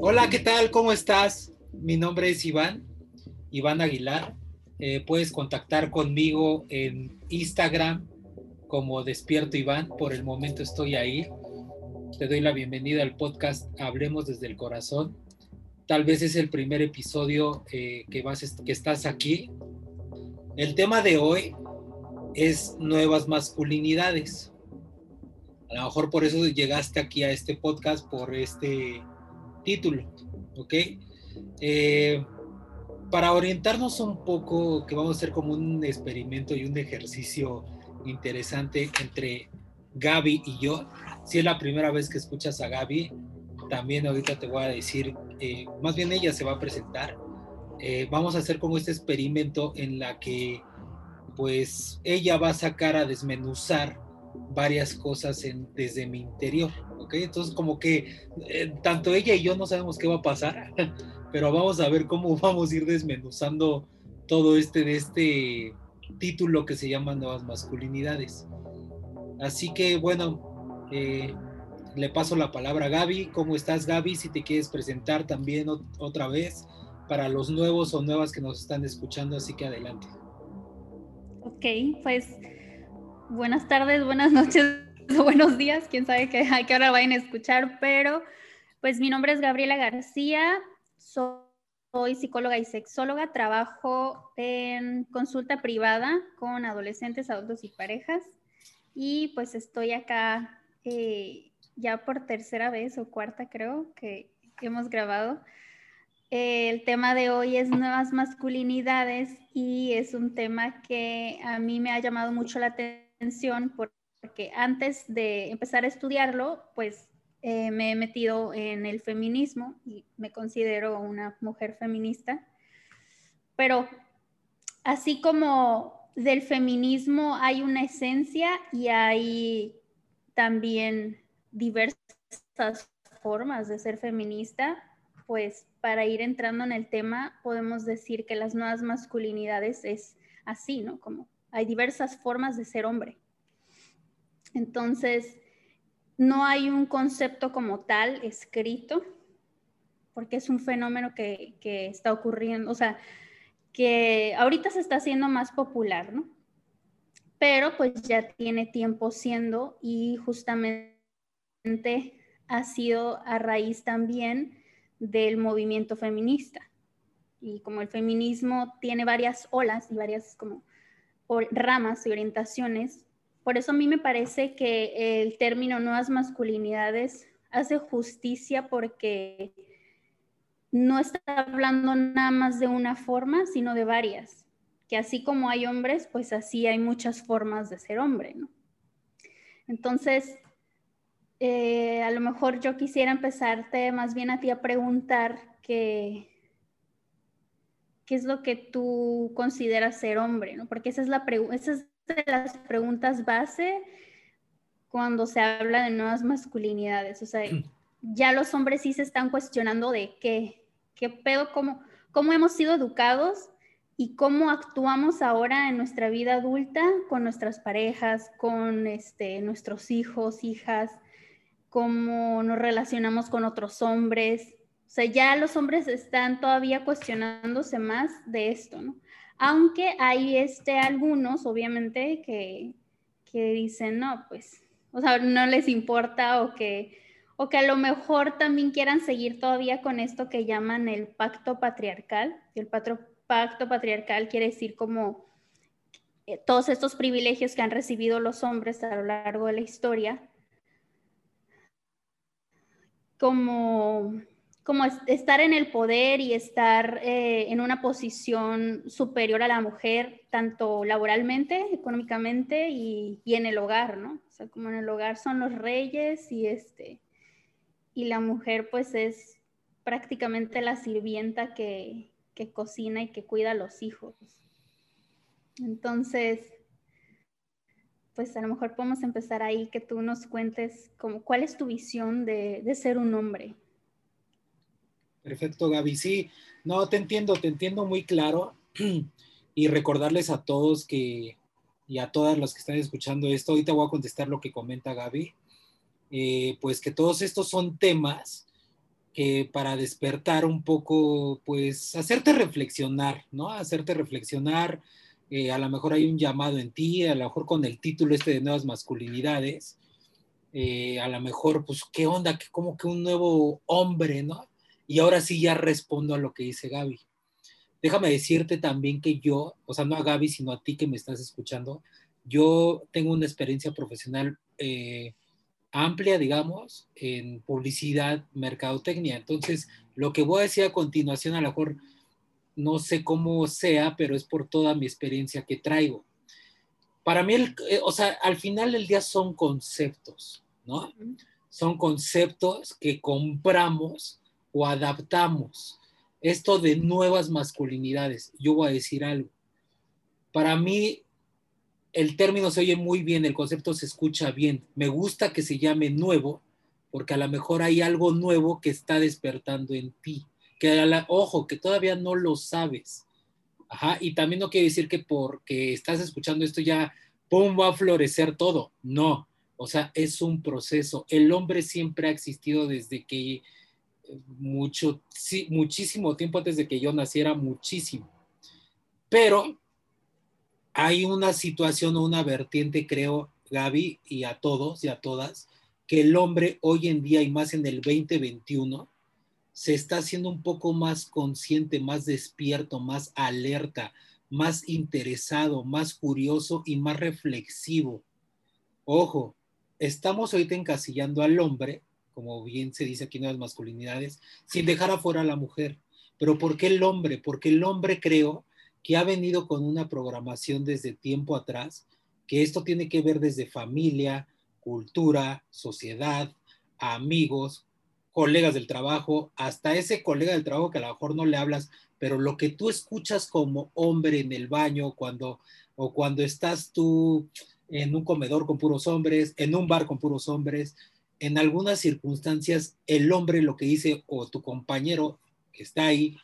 Hola, ¿qué tal? ¿Cómo estás? Mi nombre es Iván, Iván Aguilar. Eh, puedes contactar conmigo en Instagram como Despierto Iván. Por el momento estoy ahí. Te doy la bienvenida al podcast Hablemos desde el Corazón. Tal vez es el primer episodio eh, que, vas, que estás aquí. El tema de hoy es nuevas masculinidades. A lo mejor por eso llegaste aquí a este podcast, por este título, ¿ok? Eh, para orientarnos un poco, que vamos a hacer como un experimento y un ejercicio interesante entre Gaby y yo. Si es la primera vez que escuchas a Gaby, también ahorita te voy a decir, eh, más bien ella se va a presentar. Eh, vamos a hacer como este experimento en la que pues ella va a sacar a desmenuzar varias cosas desde mi interior, ¿ok? Entonces como que eh, tanto ella y yo no sabemos qué va a pasar, pero vamos a ver cómo vamos a ir desmenuzando todo este de este título que se llama Nuevas Masculinidades. Así que bueno, eh, le paso la palabra a Gaby. ¿Cómo estás Gaby? Si te quieres presentar también otra vez para los nuevos o nuevas que nos están escuchando, así que adelante. Ok, pues buenas tardes, buenas noches, buenos días, quién sabe qué, a qué hora vayan a escuchar, pero pues mi nombre es Gabriela García, soy psicóloga y sexóloga, trabajo en consulta privada con adolescentes, adultos y parejas y pues estoy acá eh, ya por tercera vez o cuarta creo que hemos grabado el tema de hoy es nuevas masculinidades y es un tema que a mí me ha llamado mucho la atención porque antes de empezar a estudiarlo, pues eh, me he metido en el feminismo y me considero una mujer feminista. Pero así como del feminismo hay una esencia y hay también diversas formas de ser feminista, pues para ir entrando en el tema, podemos decir que las nuevas masculinidades es así, ¿no? Como hay diversas formas de ser hombre. Entonces, no hay un concepto como tal escrito, porque es un fenómeno que, que está ocurriendo, o sea, que ahorita se está haciendo más popular, ¿no? Pero pues ya tiene tiempo siendo y justamente ha sido a raíz también del movimiento feminista. Y como el feminismo tiene varias olas y varias como ramas y orientaciones, por eso a mí me parece que el término nuevas masculinidades hace justicia porque no está hablando nada más de una forma, sino de varias. Que así como hay hombres, pues así hay muchas formas de ser hombre, ¿no? Entonces, eh, a lo mejor yo quisiera empezarte más bien a ti a preguntar qué, qué es lo que tú consideras ser hombre, ¿no? Porque esa es, la esa es de las preguntas base cuando se habla de nuevas masculinidades. O sea, ya los hombres sí se están cuestionando de qué, qué pedo, cómo, cómo hemos sido educados y cómo actuamos ahora en nuestra vida adulta con nuestras parejas, con este, nuestros hijos, hijas cómo nos relacionamos con otros hombres. O sea, ya los hombres están todavía cuestionándose más de esto, ¿no? Aunque hay este, algunos, obviamente, que, que dicen, no, pues, o sea, no les importa o que, o que a lo mejor también quieran seguir todavía con esto que llaman el pacto patriarcal. El pacto patriarcal quiere decir como eh, todos estos privilegios que han recibido los hombres a lo largo de la historia, como, como estar en el poder y estar eh, en una posición superior a la mujer, tanto laboralmente, económicamente y, y, en el hogar, ¿no? O sea, como en el hogar son los reyes y, este, y la mujer pues es prácticamente la sirvienta que, que cocina y que cuida a los hijos. Entonces, pues a lo mejor podemos empezar ahí, que tú nos cuentes como, cuál es tu visión de, ser un hombre. Perfecto, Gaby. Sí, no, te entiendo, te entiendo muy claro y recordarles a todos que y a todas las que están escuchando esto, ahorita voy a contestar lo que comenta Gaby, eh, pues que todos estos son temas que para despertar un poco, pues hacerte reflexionar, ¿no? Hacerte reflexionar, eh, a lo mejor hay un llamado en ti, a lo mejor con el título este de nuevas masculinidades, eh, a lo mejor, pues, ¿qué onda? Como que un nuevo hombre, ¿no? Y ahora sí ya respondo a lo que dice Gaby déjame decirte también que yo, o sea, no a Gaby, sino a ti que me estás escuchando, yo tengo una experiencia profesional eh, amplia, digamos, en publicidad, mercadotecnia. Entonces, lo que voy a decir a continuación, a lo mejor no sé cómo sea, pero es por toda mi experiencia que traigo. Para mí, eh, o sea, al final del día son conceptos, ¿no? Son conceptos que compramos o adaptamos esto de nuevas masculinidades. Yo voy a decir algo. Para mí, el término se oye muy bien, el concepto se escucha bien. Me gusta que se llame nuevo, porque a lo mejor hay algo nuevo que está despertando en ti. Que ojo, que todavía no lo sabes. Ajá, y también no quiere decir que porque estás escuchando esto ya, ¡pum!, va a florecer todo. No, o sea, es un proceso. El hombre siempre ha existido desde que mucho, sí, muchísimo tiempo antes de que yo naciera, muchísimo. Pero hay una situación o una vertiente, creo, Gaby, y a todos y a todas, que el hombre hoy en día y más en el 2021 se está haciendo un poco más consciente, más despierto, más alerta, más interesado, más curioso y más reflexivo. Ojo, estamos ahorita encasillando al hombre como bien se dice aquí en las masculinidades, sin dejar afuera a la mujer. Pero ¿por qué el hombre? Porque el hombre creo que ha venido con una programación desde tiempo atrás, que esto tiene que ver desde familia, cultura, sociedad, amigos, colegas del trabajo, hasta ese colega del trabajo que a lo mejor no le hablas, pero lo que tú escuchas como hombre en el baño cuando o cuando estás tú en un comedor con puros hombres, en un bar con puros hombres, en algunas circunstancias el hombre lo que dice o tu compañero que está ahí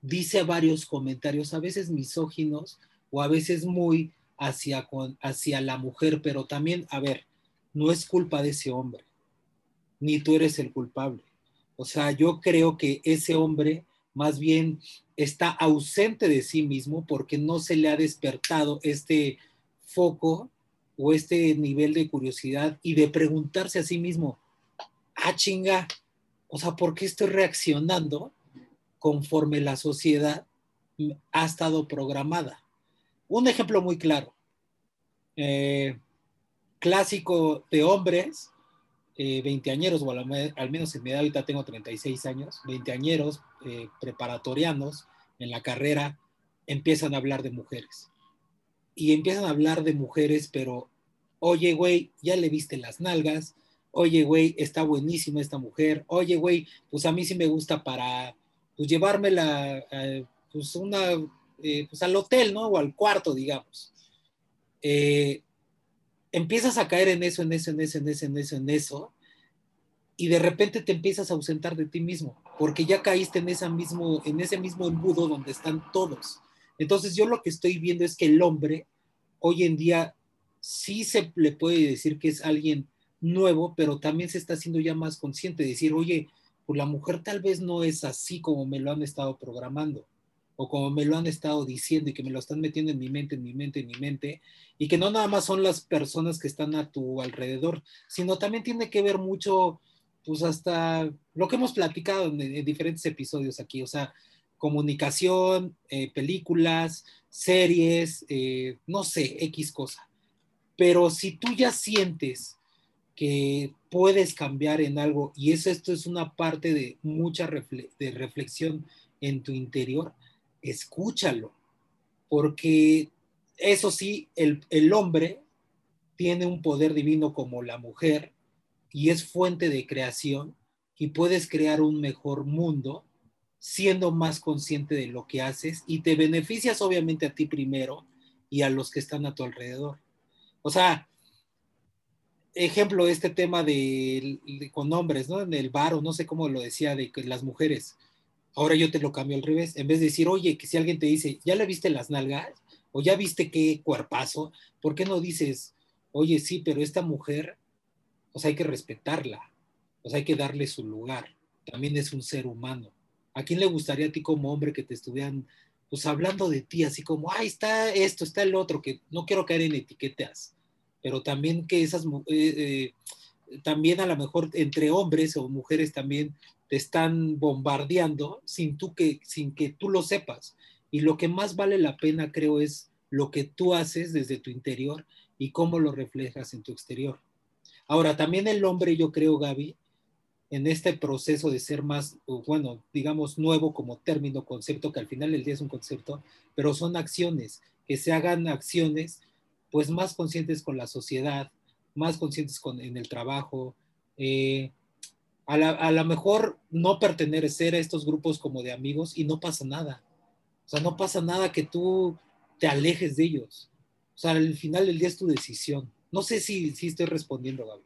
dice varios comentarios, a veces misóginos o a veces muy hacia, hacia la mujer, pero también, a ver, no es culpa de ese hombre, ni tú eres el culpable. O sea, yo creo que ese hombre más bien está ausente de sí mismo porque no se le ha despertado este foco o este nivel de curiosidad y de preguntarse a sí mismo, ah, chinga, o sea, ¿por qué estoy reaccionando conforme la sociedad ha estado programada? Un ejemplo muy claro, eh, clásico de hombres, eh, veinteañeros, o al, menos en mi edad ahorita tengo 36 años, veinteañeros, eh, preparatorianos en la carrera, empiezan a hablar de mujeres. Y empiezan a hablar de mujeres, pero, oye, güey, ya le viste las nalgas, oye, güey, está buenísima esta mujer, oye, güey, pues a mí sí me gusta para, pues llevármela, pues una, eh, pues al hotel, ¿no? O al cuarto, digamos. Eh, empiezas a caer en eso, en eso, en eso, en eso, en eso, en eso, y de repente te empiezas a ausentar de ti mismo, porque ya caíste en, esa mismo, en ese mismo embudo donde están todos. Entonces yo lo que estoy viendo es que el hombre hoy en día sí se le puede decir que es alguien nuevo, pero también se está haciendo ya más consciente, de decir, oye, pues la mujer tal vez no es así como me lo han estado programando o como me lo han estado diciendo y que me lo están metiendo en mi mente, en mi mente, en mi mente, y que no nada más son las personas que están a tu alrededor, sino también tiene que ver mucho, pues hasta lo que hemos platicado en, diferentes episodios aquí, o sea, comunicación, eh, películas, series, eh, no sé, X cosa. Pero si tú ya sientes que puedes cambiar en algo y eso, esto es una parte de mucha de reflexión en tu interior, escúchalo, porque eso sí, el, el hombre tiene un poder divino como la mujer y es fuente de creación y puedes crear un mejor mundo siendo más consciente de lo que haces y te beneficias obviamente a ti primero y a los que están a tu alrededor. O sea, ejemplo, este tema de, con hombres, ¿no? En el bar, o no sé cómo lo decía, de que las mujeres. Ahora yo te lo cambio al revés. En vez de decir, oye, que si alguien te dice, ¿ya le viste las nalgas? o ya viste qué cuerpazo, ¿por qué no dices, oye, sí, pero esta mujer, o sea, hay que respetarla, o sea, hay que darle su lugar, también es un ser humano. ¿A quién le gustaría a ti como hombre que te estuvieran, pues hablando de ti, así como, ay, está esto, está el otro, que no quiero caer en etiquetas, pero también que esas, eh, eh, también a lo mejor entre hombres o mujeres también te están bombardeando sin, tú que, sin que tú lo sepas. Y lo que más vale la pena, creo, es lo que tú haces desde tu interior y cómo lo reflejas en tu exterior. Ahora, también el hombre, yo creo, Gaby, en este proceso de ser más, bueno, digamos, nuevo como término, concepto, que al final del día es un concepto, pero son acciones, que se hagan acciones pues más conscientes con la sociedad, más conscientes con, en el trabajo, eh, a lo mejor no pertenecer a estos grupos como de amigos y no pasa nada. O sea, no pasa nada que tú te alejes de ellos. O sea, al final del día es tu decisión. No sé si, si estoy respondiendo, Gaby.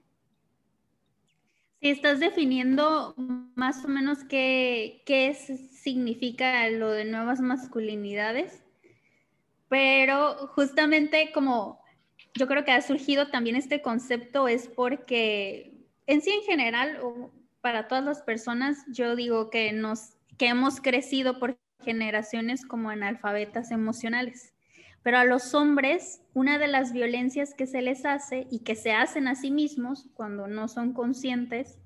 Si estás definiendo más o menos qué, qué significa lo de nuevas masculinidades, pero justamente como yo creo que ha surgido también este concepto es porque en sí en general, para todas las personas, yo digo que, nos, que hemos crecido por generaciones como analfabetas emocionales. Pero a los hombres, una de las violencias que se les hace y que se hacen a sí mismos cuando no son conscientes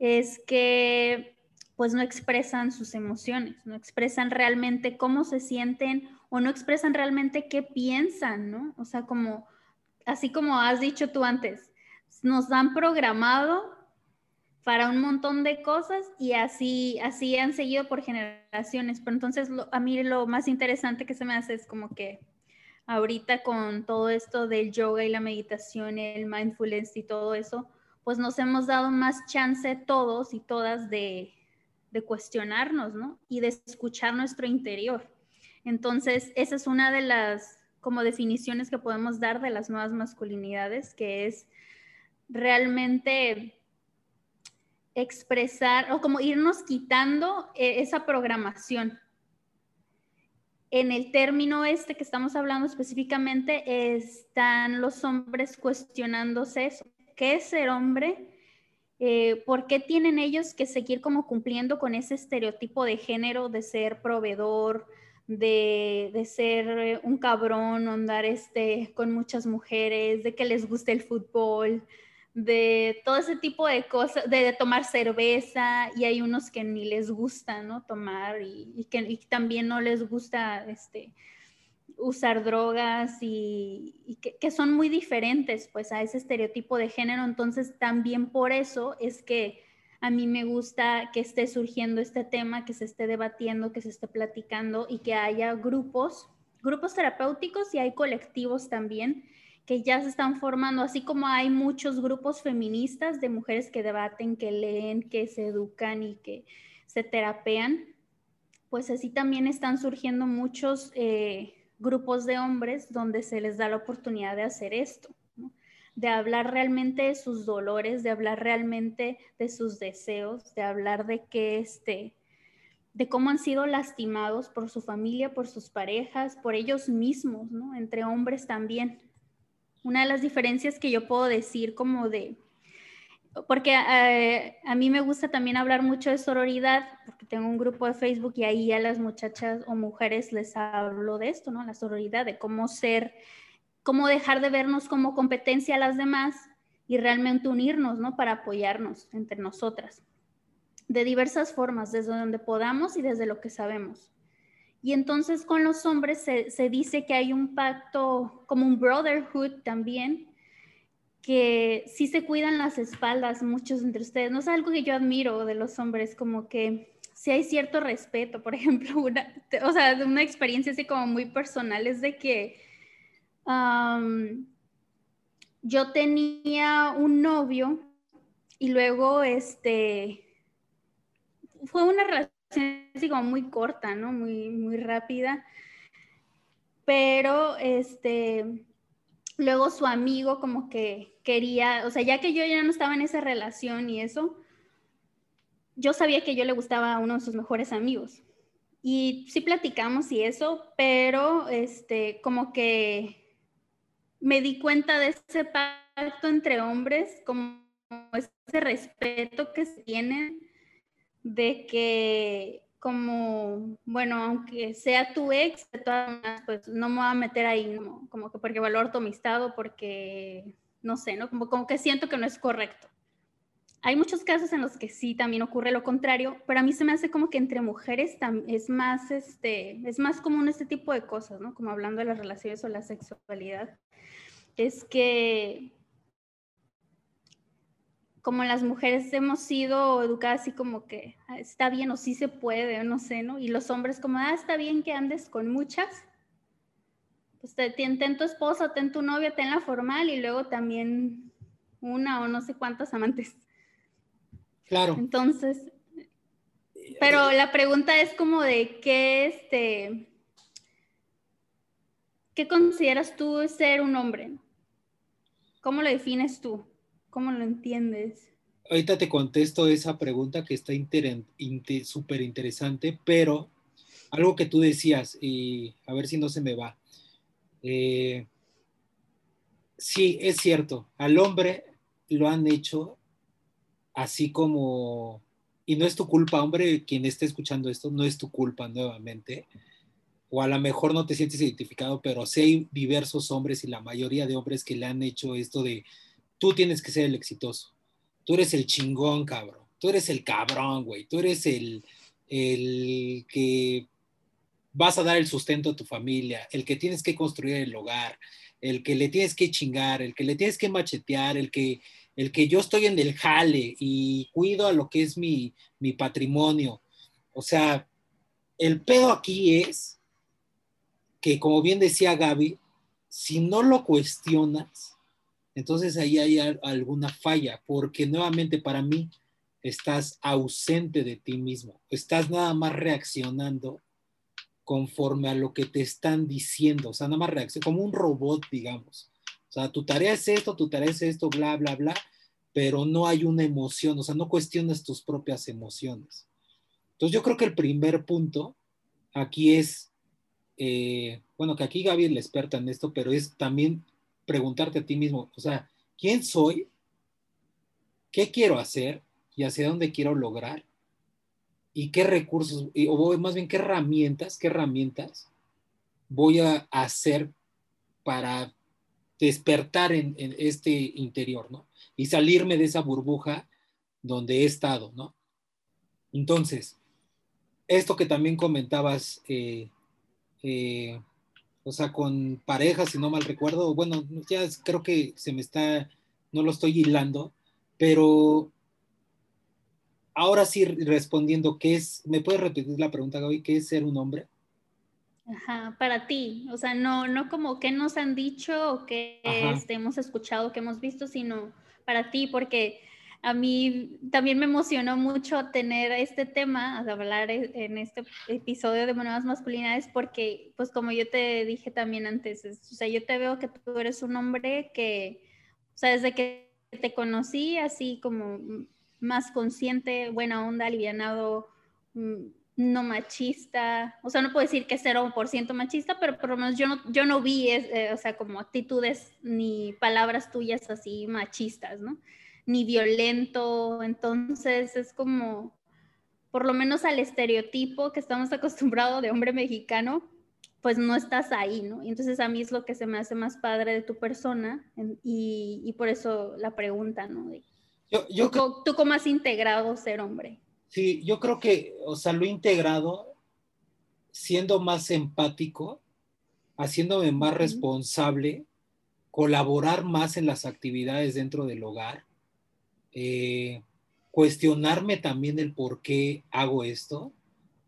es que pues no expresan sus emociones, no expresan realmente cómo se sienten o no expresan realmente qué piensan, ¿no? O sea, como, así como has dicho tú antes, nos han programado para un montón de cosas y así, así han seguido por generaciones. Pero entonces a mí lo más interesante que se me hace es como que ahorita con todo esto del yoga y la meditación, el mindfulness y todo eso, pues nos hemos dado más chance todos y todas de, de cuestionarnos, ¿no? Y de escuchar nuestro interior. Entonces, esa es una de las como definiciones que podemos dar de las nuevas masculinidades, que es realmente expresar o como irnos quitando eh, esa programación. En el término este que estamos hablando específicamente, están los hombres cuestionándose eso. ¿Qué es ser hombre? Eh, ¿Por qué tienen ellos que seguir como cumpliendo con ese estereotipo de género de ser proveedor, de, de ser un cabrón, andar este, con muchas mujeres, de que les guste el fútbol, de todo ese tipo de cosas, de, tomar cerveza y hay unos que ni les gusta, ¿no? Tomar y, que también no les gusta este, usar drogas y, que, que, son muy diferentes pues a ese estereotipo de género. Entonces también por eso es que a mí me gusta que esté surgiendo este tema, que se esté debatiendo, que se esté platicando y que haya grupos, grupos terapéuticos y hay colectivos también que ya se están formando, así como hay muchos grupos feministas de mujeres que debaten, que leen, que se educan y que se terapean, pues así también están surgiendo muchos eh, grupos de hombres donde se les da la oportunidad de hacer esto, de hablar realmente de sus dolores, de hablar realmente de sus deseos, de hablar de que este de cómo han sido lastimados por su familia, por sus parejas, por ellos mismos, ¿no? Entre hombres también una de las diferencias que yo puedo decir como de, porque eh, a mí me gusta también hablar mucho de sororidad, porque tengo un grupo de Facebook y ahí a las muchachas o mujeres les hablo de esto, ¿no? La sororidad, de cómo ser, cómo dejar de vernos como competencia a las demás y realmente unirnos, ¿no? Para apoyarnos entre nosotras, de diversas formas, desde donde podamos y desde lo que sabemos. Y entonces con los hombres se, dice que hay un pacto, como un brotherhood también, que sí se cuidan las espaldas muchos entre ustedes. No es algo que yo admiro de los hombres, como que si hay cierto respeto. Por ejemplo, una, o sea, una experiencia así como muy personal es de que yo tenía un novio y luego este fue una relación así como muy corta, ¿no? Muy, muy rápida. Pero este, luego su amigo como que quería, o sea, ya que yo ya no estaba en esa relación y eso, yo sabía que yo le gustaba a uno de sus mejores amigos. y sí platicamos y eso, pero este, como que me di cuenta de ese pacto entre hombres, como ese respeto que se tienen de que como, bueno, aunque sea tu ex, pues no me voy a meter ahí, como que porque valoro tu amistad o porque, no sé, ¿no? Como, como que siento que no es correcto. Hay muchos casos en los que sí también ocurre lo contrario, pero a mí se me hace como que entre mujeres es más, este, es más común este tipo de cosas, ¿no? Como hablando de las relaciones o la sexualidad. Es que como las mujeres hemos sido educadas así como que ah, está bien o sí se puede, no sé, ¿no? Y los hombres como, ah, está bien que andes con muchas. Pues te, ten, tu esposa, ten tu novia, ten la formal y luego también una o no sé cuántas amantes. Claro. Entonces, pero la pregunta es como de qué, este, ¿qué consideras tú ser un hombre? ¿Cómo lo defines tú? ¿Cómo lo entiendes? Ahorita te contesto esa pregunta que está súper interesante, pero algo que tú decías, y a ver si no se me va. Eh, sí, es cierto, al hombre lo han hecho así como, y no es tu culpa, hombre, quien esté escuchando esto, no es tu culpa nuevamente, o a lo mejor no te sientes identificado, pero sí hay diversos hombres y la mayoría de hombres que le han hecho esto de tú tienes que ser el exitoso. Tú eres el chingón, cabrón. Tú eres el cabrón, güey. Tú eres el, el que vas a dar el sustento a tu familia, el que tienes que construir el hogar, el que le tienes que chingar, el que le tienes que machetear, el que, el que yo estoy en el jale y cuido a lo que es mi, mi patrimonio. O sea, el pedo aquí es que, como bien decía Gaby, si no lo cuestionas, entonces ahí hay alguna falla, porque nuevamente para mí estás ausente de ti mismo, estás nada más reaccionando conforme a lo que te están diciendo, o sea, nada más reacciona como un robot, digamos. O sea, tu tarea es esto, tu tarea es esto, bla, bla, bla, pero no hay una emoción, o sea, no cuestionas tus propias emociones. Entonces yo creo que el primer punto aquí es, eh, bueno, que aquí Gaby es la experta en esto, pero es también preguntarte a ti mismo, o sea, ¿quién soy? ¿Qué quiero hacer? ¿Y hacia dónde quiero lograr? ¿Y qué recursos, o más bien qué herramientas, qué herramientas voy a hacer para despertar en, este interior, ¿no? Y salirme de esa burbuja donde he estado, ¿no? Entonces, esto que también comentabas, eh, eh, o sea, con parejas, si no mal recuerdo, bueno, ya creo que se me está, no lo estoy hilando, pero ahora sí respondiendo, ¿qué es? ¿Me puedes repetir la pregunta, Gaby? ¿Qué es ser un hombre? Ajá, para ti, o sea, no, no como qué nos han dicho o qué este, hemos escuchado, qué hemos visto, sino para ti, porque a mí también me emocionó mucho tener este tema, hablar e, en este episodio de Monedas Masculinidades, porque, pues como yo te dije también antes, o sea, yo te veo que tú eres un hombre que, o sea, desde que te conocí, así como más consciente, buena onda, alivianado, mm, no machista, o sea, no puedo decir que es 0% machista, pero por lo menos yo no, yo no vi, eh, o sea, como actitudes ni palabras tuyas así machistas, ¿no? Ni violento, entonces es como, por lo menos al estereotipo que estamos acostumbrados de hombre mexicano, pues no estás ahí, ¿no? Y entonces a mí es lo que se me hace más padre de tu persona y, por eso la pregunta, ¿no? yo, ¿tú, ¿Tú cómo has integrado ser hombre? Sí, yo creo que, o sea, lo he integrado siendo más empático, haciéndome más responsable, colaborar más en las actividades dentro del hogar, eh, cuestionarme también el por qué hago esto,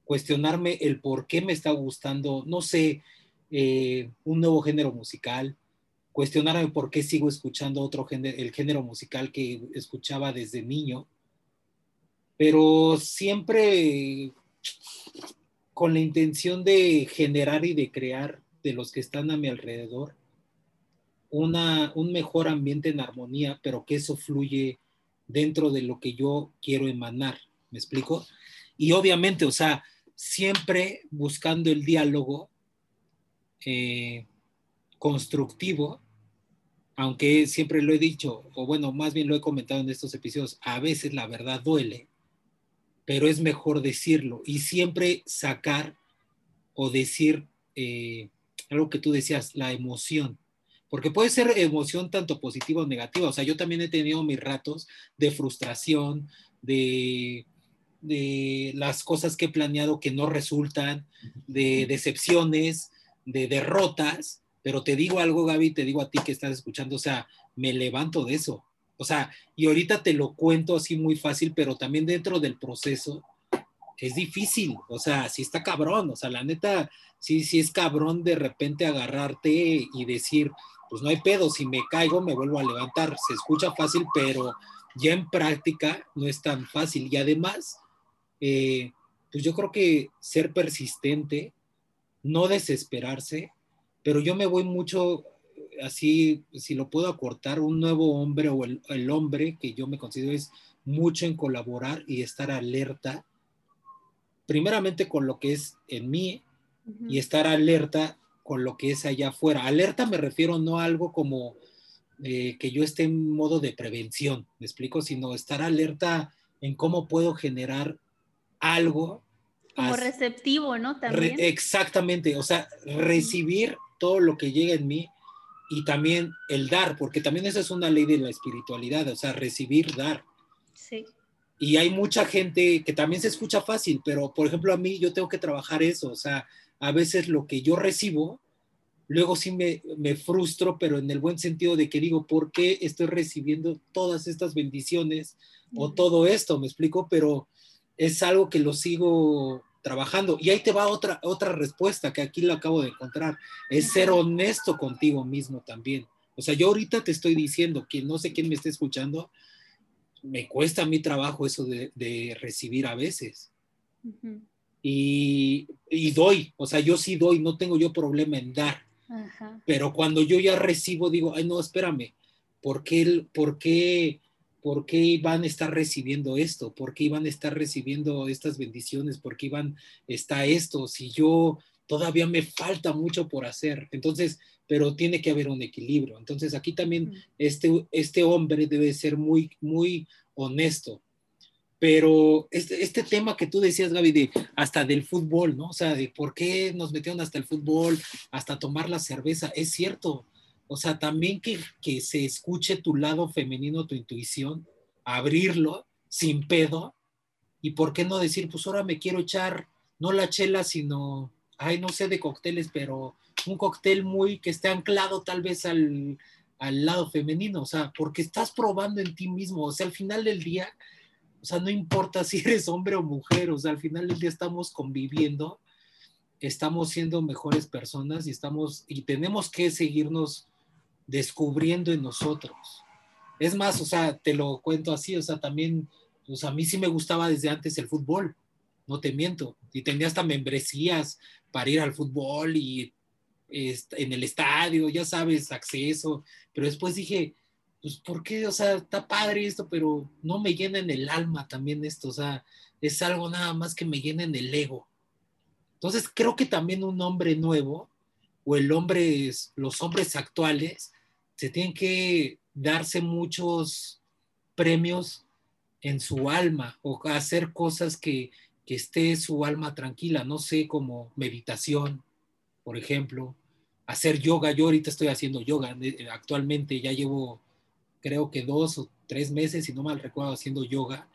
cuestionarme el por qué me está gustando, no sé, eh, un nuevo género musical, cuestionarme por qué sigo escuchando otro género, el género musical que escuchaba desde niño, pero siempre con la intención de generar y de crear de los que están a mi alrededor una, un mejor ambiente en armonía, pero que eso fluye dentro de lo que yo quiero emanar, ¿me explico? Y obviamente, o sea, siempre buscando el diálogo eh, constructivo, aunque siempre lo he dicho, o bueno, más bien lo he comentado en estos episodios, a veces la verdad duele, pero es mejor decirlo y siempre sacar o decir eh, algo que tú decías, la emoción. Porque puede ser emoción tanto positiva o negativa. O sea, yo también he tenido mis ratos de frustración, de, de las cosas que he planeado que no resultan, de decepciones, de derrotas. Pero te digo algo, Gaby, te digo a ti que estás escuchando, o sea, me levanto de eso. O sea, y ahorita te lo cuento así muy fácil, pero también dentro del proceso es difícil. O sea, sí está cabrón. O sea, la neta, sí, sí es cabrón de repente agarrarte y decir, pues no hay pedo, si me caigo me vuelvo a levantar. Se escucha fácil, pero ya en práctica no es tan fácil. Y además, eh, pues yo creo que ser persistente, no desesperarse, pero yo me voy mucho así, si lo puedo acortar, un nuevo hombre o el, el hombre que yo me considero es mucho en colaborar y estar alerta, primeramente con lo que es en mí y estar alerta con lo que es allá afuera. Alerta me refiero no a algo como eh, que yo esté en modo de prevención, me explico, sino estar alerta en cómo puedo generar algo. Como receptivo, ¿no? También. exactamente, o sea, recibir todo lo que llega en mí y también el dar, porque también esa es una ley de la espiritualidad, o sea, recibir, dar. Sí. Y hay mucha gente que también se escucha fácil, pero por ejemplo a mí yo tengo que trabajar eso, o sea, a veces lo que yo recibo, luego sí me, me, frustro, pero en el buen sentido de que digo, ¿por qué estoy recibiendo todas estas bendiciones o todo esto? Me explico, pero es algo que lo sigo trabajando. Y ahí te va otra, otra respuesta que aquí lo acabo de encontrar, es ser honesto contigo mismo también. O sea, yo ahorita te estoy diciendo que no sé quién me está escuchando, me cuesta mi trabajo eso de, de recibir a veces. Uh y, doy, o sea, yo sí doy, no tengo yo problema en dar. Pero cuando yo ya recibo, digo, ay, no, espérame, ¿por qué, por qué, por qué iban a estar recibiendo esto? ¿Por qué iban a estar recibiendo estas bendiciones? ¿Por qué iban, está esto? Si yo todavía me falta mucho por hacer. Entonces, pero tiene que haber un equilibrio. Entonces, aquí también este, este hombre debe ser muy, muy honesto pero este, este, tema que tú decías, Gaby, de hasta del fútbol, ¿no? O sea, de por qué nos metieron hasta el fútbol, hasta tomar la cerveza, es cierto. O sea, también que, que se escuche tu lado femenino, tu intuición, abrirlo sin pedo. Y por qué no decir, pues ahora me quiero echar, no la chela, sino, ay, no sé de cócteles, pero un cóctel muy que esté anclado tal vez al, al lado femenino. O sea, porque estás probando en ti mismo. O sea, al final del día o sea, no importa si eres hombre o mujer, o sea, al final del día estamos conviviendo, estamos siendo mejores personas y estamos, y tenemos que seguirnos descubriendo en nosotros. Es más, o sea, te lo cuento así, o sea, también, sea, a mí sí me gustaba desde antes el fútbol, no te miento, y tenía hasta membresías para ir al fútbol y en el estadio, ya sabes, acceso, pero después dije, pues, ¿por qué? O sea, está padre esto, pero no me llena en el alma también esto, o sea, es algo nada más que me llena en el ego. Entonces, creo que también un hombre nuevo, o el hombre, los hombres actuales, se tienen que darse muchos premios en su alma, o hacer cosas que, que esté su alma tranquila, no sé, como meditación, por ejemplo, hacer yoga. Yo ahorita estoy haciendo yoga, eh, actualmente ya llevo creo que dos o tres meses, si no mal recuerdo, haciendo yoga.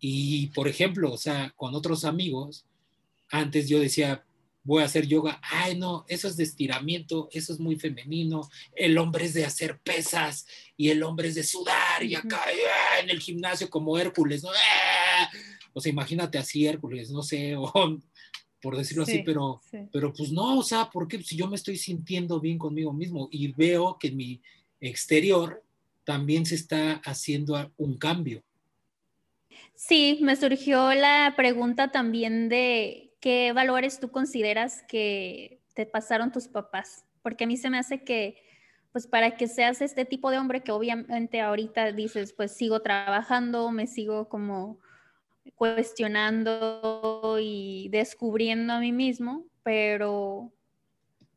Y, por ejemplo, o sea, con otros amigos, antes yo decía, voy a hacer yoga, ay no, eso es de estiramiento, eso es muy femenino, el hombre es de hacer pesas y el hombre es de sudar y acá ah, en el gimnasio como Hércules, ¿no? ¡Ah! O sea, imagínate así Hércules, no sé, o, por decirlo así, pero, pero pues no, o sea, porque si yo me estoy sintiendo bien conmigo mismo y veo que mi exterior también se está haciendo un cambio. Sí, me surgió la pregunta también de qué valores tú consideras que te pasaron tus papás, porque a mí se me hace que, pues para que seas este tipo de hombre que obviamente ahorita dices, pues sigo trabajando, me sigo como cuestionando y descubriendo a mí mismo, pero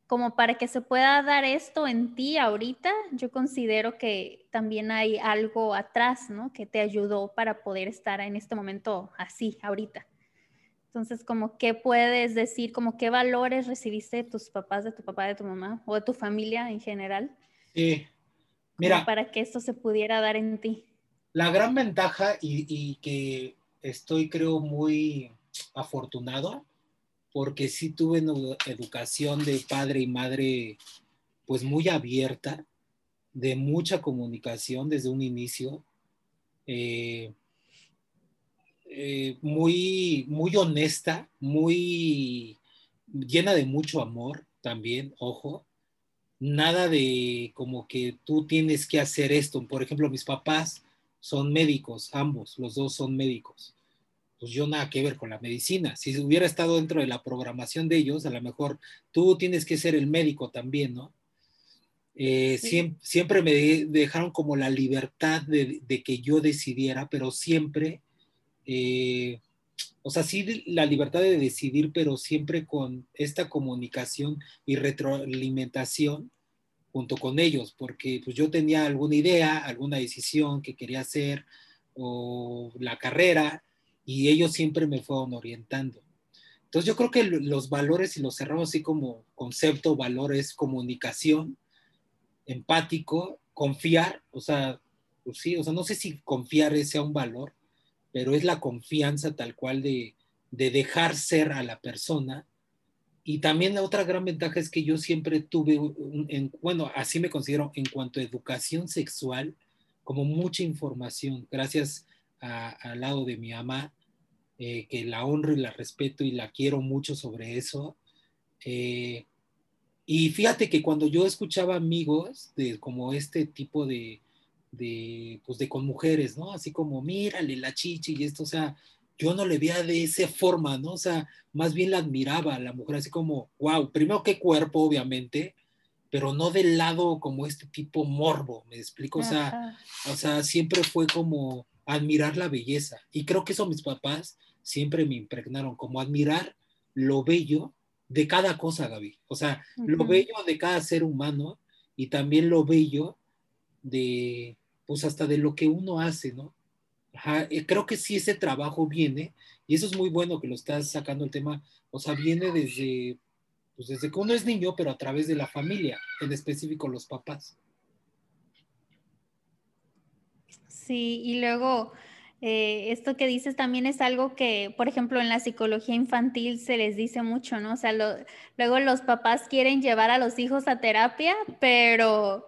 como para que se pueda dar esto en ti ahorita, yo considero que también hay algo atrás, ¿no? Que te ayudó para poder estar en este momento así, ahorita. Entonces, como qué puedes decir, como qué valores recibiste de tus papás, de tu papá, de tu mamá o de tu familia en general. Sí, mira. Para que esto se pudiera dar en ti. La gran ventaja y, y que estoy, creo, muy afortunado porque sí tuve una educación de padre y madre pues muy abierta, de mucha comunicación desde un inicio, eh, eh, muy, muy honesta, muy llena de mucho amor también, ojo, nada de como que tú tienes que hacer esto. Por ejemplo, mis papás son médicos, ambos, los dos son médicos pues yo nada que ver con la medicina. Si hubiera estado dentro de la programación de ellos, a lo mejor tú tienes que ser el médico también, ¿no? Eh, siempre, me dejaron como la libertad de, que yo decidiera, pero siempre, eh, o sea, sí la libertad de decidir, pero siempre con esta comunicación y retroalimentación junto con ellos, porque pues yo tenía alguna idea, alguna decisión que quería hacer, o la carrera, y ellos siempre me fueron orientando. Entonces yo creo que los valores, y los cerramos así como concepto, valores, comunicación, empático, confiar, o sea, pues sí, o sea, no sé si confiar sea un valor, pero es la confianza tal cual de, de dejar ser a la persona. Y también la otra gran ventaja es que yo siempre tuve, en, bueno, así me considero en cuanto a educación sexual, como mucha información, gracias al lado de mi mamá, eh, que la honro y la respeto y la quiero mucho sobre eso. Eh, y fíjate que cuando yo escuchaba amigos de como este tipo de, de, pues de con mujeres, ¿no? Así como, mírale la chichi y esto, o sea, yo no le veía de esa forma, ¿no? O sea, más bien la admiraba a la mujer, así como, wow, primero qué cuerpo, obviamente, pero no del lado como este tipo morbo, me explico, o sea, o sea, siempre fue como, admirar la belleza. Y creo que eso mis papás siempre me impregnaron, como admirar lo bello de cada cosa, Gaby. O sea, lo bello de cada ser humano y también lo bello de, pues hasta de lo que uno hace, ¿no? Eh, creo que sí ese trabajo viene, y eso es muy bueno que lo estás sacando el tema, o sea, viene desde, pues desde que uno es niño, pero a través de la familia, en específico los papás. Sí, y luego eh, esto que dices también es algo que, por ejemplo, en la psicología infantil se les dice mucho, ¿no? O sea, luego los papás quieren llevar a los hijos a terapia, pero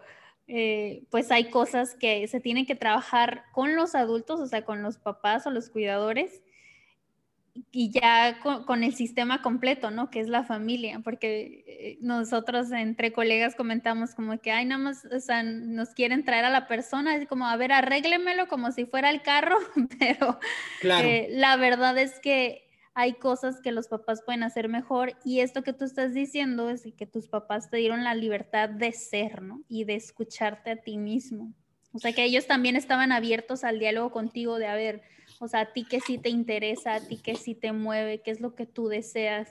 eh, pues hay cosas que se tienen que trabajar con los adultos, o sea, con los papás o los cuidadores, y ya con, el sistema completo, ¿no? Que es la familia, porque eh, nosotros entre colegas comentamos como que, ay, nada más, o sea, nos quieren traer a la persona, es como, a ver, arréglemelo como si fuera el carro, pero eh, la verdad es que hay cosas que los papás pueden hacer mejor y esto que tú estás diciendo es que tus papás te dieron la libertad de ser, ¿no? Y de escucharte a ti mismo. O sea, que ellos también estaban abiertos al diálogo contigo de, a ver, o sea, a ti que sí te interesa, a ti que sí te mueve, qué es lo que tú deseas.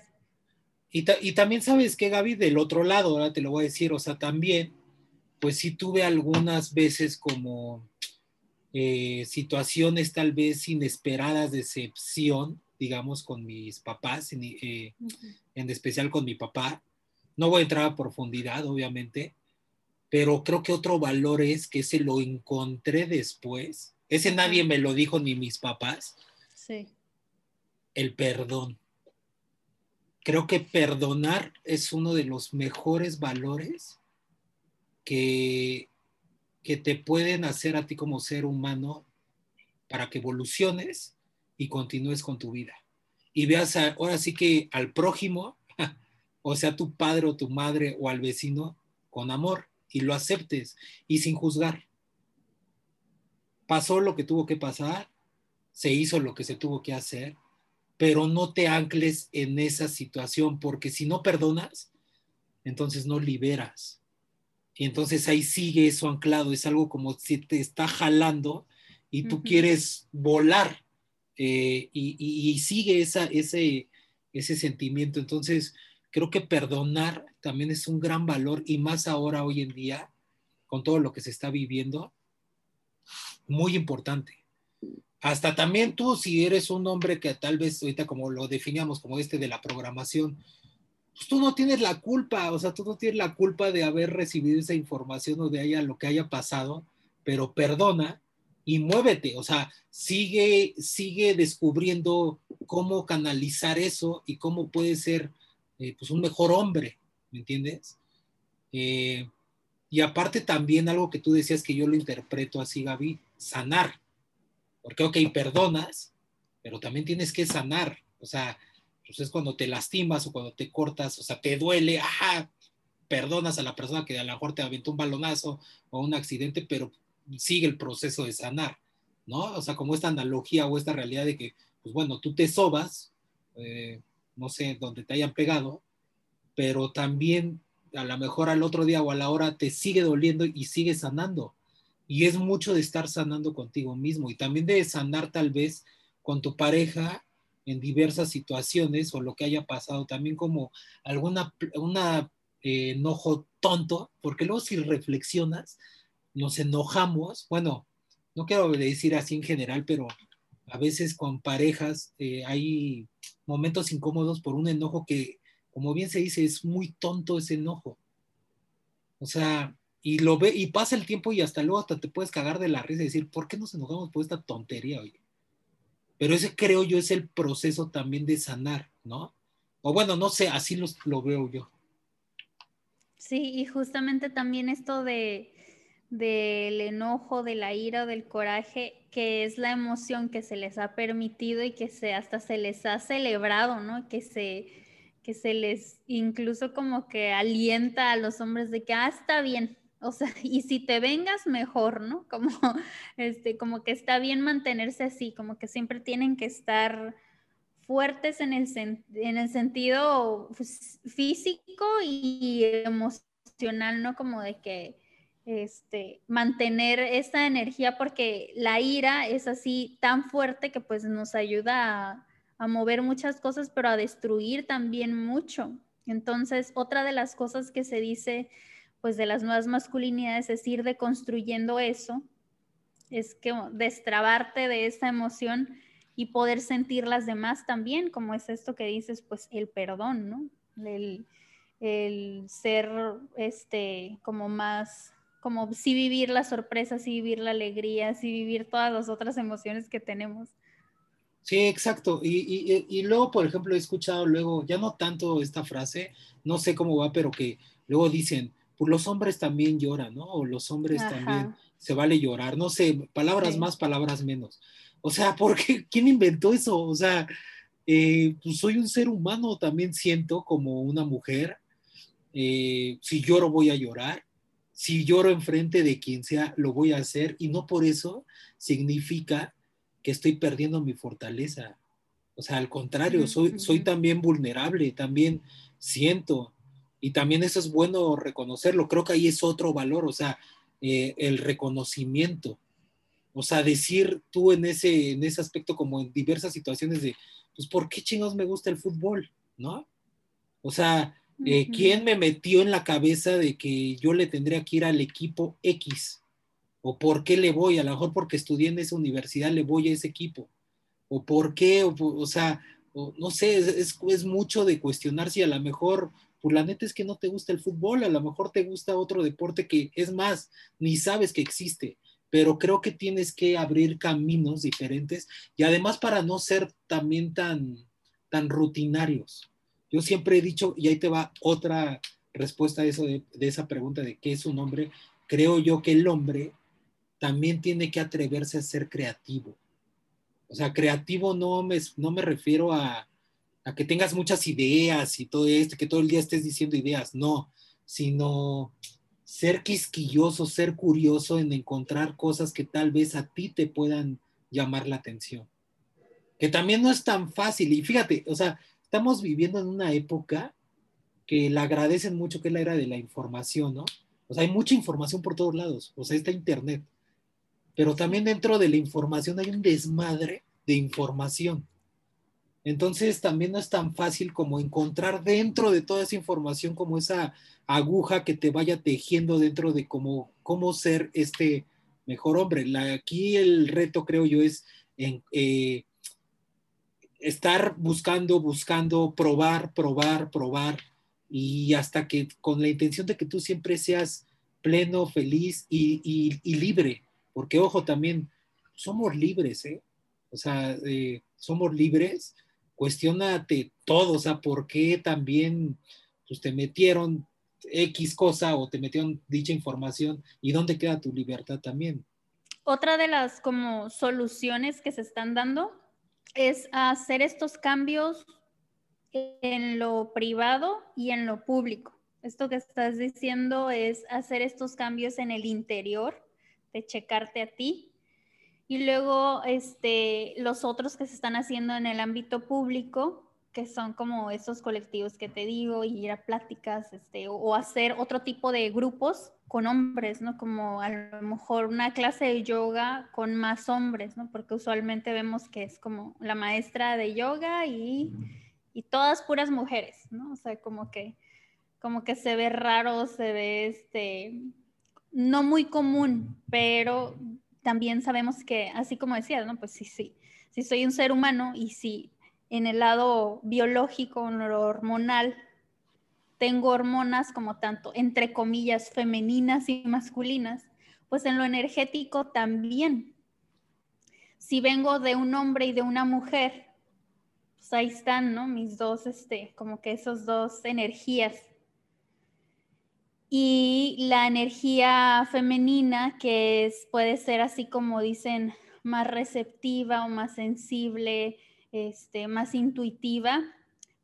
Y, y también sabes que Gaby, del otro lado, ahora te lo voy a decir, o sea, también, pues sí tuve algunas veces como eh, situaciones tal vez inesperadas de excepción, digamos, con mis papás, en, eh, en especial con mi papá. No voy a entrar a profundidad, obviamente, pero creo que otro valor es que se lo encontré después ese nadie me lo dijo ni mis papás. Sí. El perdón. Creo que perdonar es uno de los mejores valores que, que te pueden hacer a ti como ser humano para que evoluciones y continúes con tu vida. Y veas ahora sí que al prójimo, o sea, tu padre o tu madre o al vecino, con amor y lo aceptes y sin juzgar pasó lo que tuvo que pasar, se hizo lo que se tuvo que hacer, pero no te ancles en esa situación, porque si no perdonas, entonces no liberas. Y entonces ahí sigue eso anclado, es algo como si te está jalando y tú quieres volar eh, y, sigue esa, ese, ese sentimiento. Entonces, creo que perdonar también es un gran valor y más ahora, hoy en día, con todo lo que se está viviendo, muy importante. Hasta también tú, si eres un hombre que tal vez ahorita como lo definíamos como este de la programación, pues tú no tienes la culpa, o sea, tú no tienes la culpa de haber recibido esa información o de haya, lo que haya pasado, pero perdona y muévete, o sea, sigue, sigue descubriendo cómo canalizar eso y cómo puede ser eh, pues un mejor hombre, ¿me entiendes? Eh, y aparte también algo que tú decías que yo lo interpreto así, Gaby, sanar. Porque, ok, perdonas, pero también tienes que sanar. O sea, pues es cuando te lastimas o cuando te cortas, o sea, te duele, ajá, perdonas a la persona que a lo mejor te aventó un balonazo o un accidente, pero sigue el proceso de sanar, ¿no? O sea, como esta analogía o esta realidad de que, pues bueno, tú te sobas, eh, no sé, donde te hayan pegado, pero también a lo mejor al otro día o a la hora te sigue doliendo y sigue sanando. Y es mucho de estar sanando contigo mismo y también de sanar tal vez con tu pareja en diversas situaciones o lo que haya pasado, también como alguna una, eh, enojo tonto, porque luego si reflexionas, nos enojamos, bueno, no quiero decir así en general, pero a veces con parejas eh, hay momentos incómodos por un enojo que, como bien se dice, es muy tonto ese enojo. O sea, y lo ve y pasa el tiempo y hasta luego hasta te puedes cagar de la risa y decir, ¿por qué nos enojamos por esta tontería, hoy? Pero ese creo yo es el proceso también de sanar, ¿no? O bueno, no sé, así lo veo yo. Sí, y justamente también esto de del enojo, de la ira, del coraje, que es la emoción que se les ha permitido y que se hasta se les ha celebrado, ¿no? Que se, que se les incluso como que alienta a los hombres de que, ah, está bien, o sea, y si te vengas, mejor, ¿no? Como, este, como que está bien mantenerse así, como que siempre tienen que estar fuertes en el, en el sentido pues, físico y emocional, ¿no? Como de que este, mantener esa energía porque la ira es así tan fuerte que pues nos ayuda a, mover muchas cosas, pero a destruir también mucho. Entonces, otra de las cosas que se dice pues de las nuevas masculinidades es ir deconstruyendo eso, es que destrabarte de esa emoción y poder sentir las demás también, como es esto que dices, pues el perdón, ¿no? El, el ser este como más como sí vivir la sorpresa, sí vivir la alegría, sí vivir todas las otras emociones que tenemos. Sí, exacto. Y, luego, por ejemplo, he escuchado luego, ya no tanto esta frase, no sé cómo va, pero que luego dicen, pues los hombres también lloran, ¿no? O los hombres también se vale llorar, no sé, palabras más, palabras menos. O sea, ¿por qué? ¿Quién inventó eso? O sea, eh, pues soy un ser humano, también siento como una mujer. Eh, si lloro, voy a llorar si lloro enfrente de quien sea, lo voy a hacer y no por eso significa que estoy perdiendo mi fortaleza. O sea, al contrario, soy, soy también vulnerable, también siento y también eso es bueno reconocerlo. Creo que ahí es otro valor, o sea, eh, el reconocimiento. O sea, decir tú en ese, en ese aspecto como en diversas situaciones de, pues, ¿por qué chingados me gusta el fútbol? ¿No? O sea, eh, ¿Quién me metió en la cabeza de que yo le tendría que ir al equipo X? ¿O por qué le voy? A lo mejor porque estudié en esa universidad le voy a ese equipo. ¿O por qué? O, sea, no sé, es, es, mucho de cuestionar si a lo mejor, pues la neta es que no te gusta el fútbol, a lo mejor te gusta otro deporte que es más, ni sabes que existe pero creo que tienes que abrir caminos diferentes y además para no ser también tan, tan rutinarios. Yo siempre he dicho, y ahí te va otra respuesta a eso de, esa pregunta de qué es un hombre. Creo yo que el hombre también tiene que atreverse a ser creativo. O sea, creativo no me, no me refiero a, a que tengas muchas ideas y todo esto, que todo el día estés diciendo ideas, no, sino ser quisquilloso, ser curioso en encontrar cosas que tal vez a ti te puedan llamar la atención. Que también no es tan fácil. Y fíjate, o sea, estamos viviendo en una época que la agradecen mucho, que es la era de la información, ¿no? O sea, hay mucha información por todos lados, o sea, está Internet. Pero también dentro de la información hay un desmadre de información. Entonces también no es tan fácil como encontrar dentro de toda esa información como esa aguja que te vaya tejiendo dentro de cómo, cómo ser este mejor hombre. aquí el reto creo yo es en, eh, estar buscando, buscando, probar, probar, probar y hasta que con la intención de que tú siempre seas pleno, feliz y, libre, porque ojo también, somos libres, ¿eh? O sea, eh, somos libres cuestionate todo, o sea, por qué también pues, te metieron X cosa o te metieron dicha información y dónde queda tu libertad también. Otra de las como soluciones que se están dando es hacer estos cambios en lo privado y en lo público. Esto que estás diciendo es hacer estos cambios en el interior, de checarte a ti, y luego, este, los otros que se están haciendo en el ámbito público, que son como esos colectivos que te digo, y ir a pláticas, este, o, hacer otro tipo de grupos con hombres, ¿no? Como a lo mejor una clase de yoga con más hombres, ¿no? Porque usualmente vemos que es como la maestra de yoga y, y todas puras mujeres, ¿no? O sea, como que, como que se ve raro, se ve, este, no muy común, pero también sabemos que, así como decías, ¿no? Pues sí, sí, si soy un ser humano y si en el lado biológico, hormonal, tengo hormonas como tanto, entre comillas, femeninas y masculinas, pues en lo energético también. Si vengo de un hombre y de una mujer, pues ahí están, ¿no? Mis dos, este, como que esos dos energías y la energía femenina, que es, puede ser así como dicen, más receptiva o más sensible, este, más intuitiva,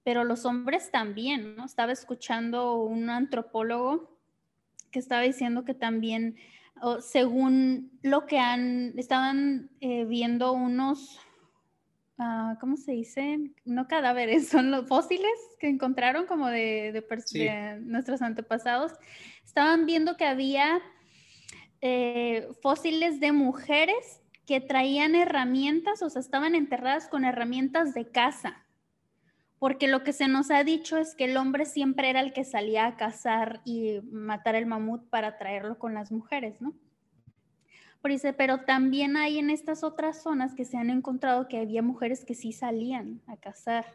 pero los hombres también, ¿no? Estaba escuchando un antropólogo que estaba diciendo que también, según lo que han, estaban eh, viendo unos Ah, ¿cómo se dice? No cadáveres, son los fósiles que encontraron como de, de, nuestros antepasados. Estaban viendo que había eh, fósiles de mujeres que traían herramientas, o sea, estaban enterradas con herramientas de caza. Porque lo que se nos ha dicho es que el hombre siempre era el que salía a cazar y matar el mamut para traerlo con las mujeres, ¿no? Pero también hay en estas otras zonas que se han encontrado que había mujeres que sí salían a cazar.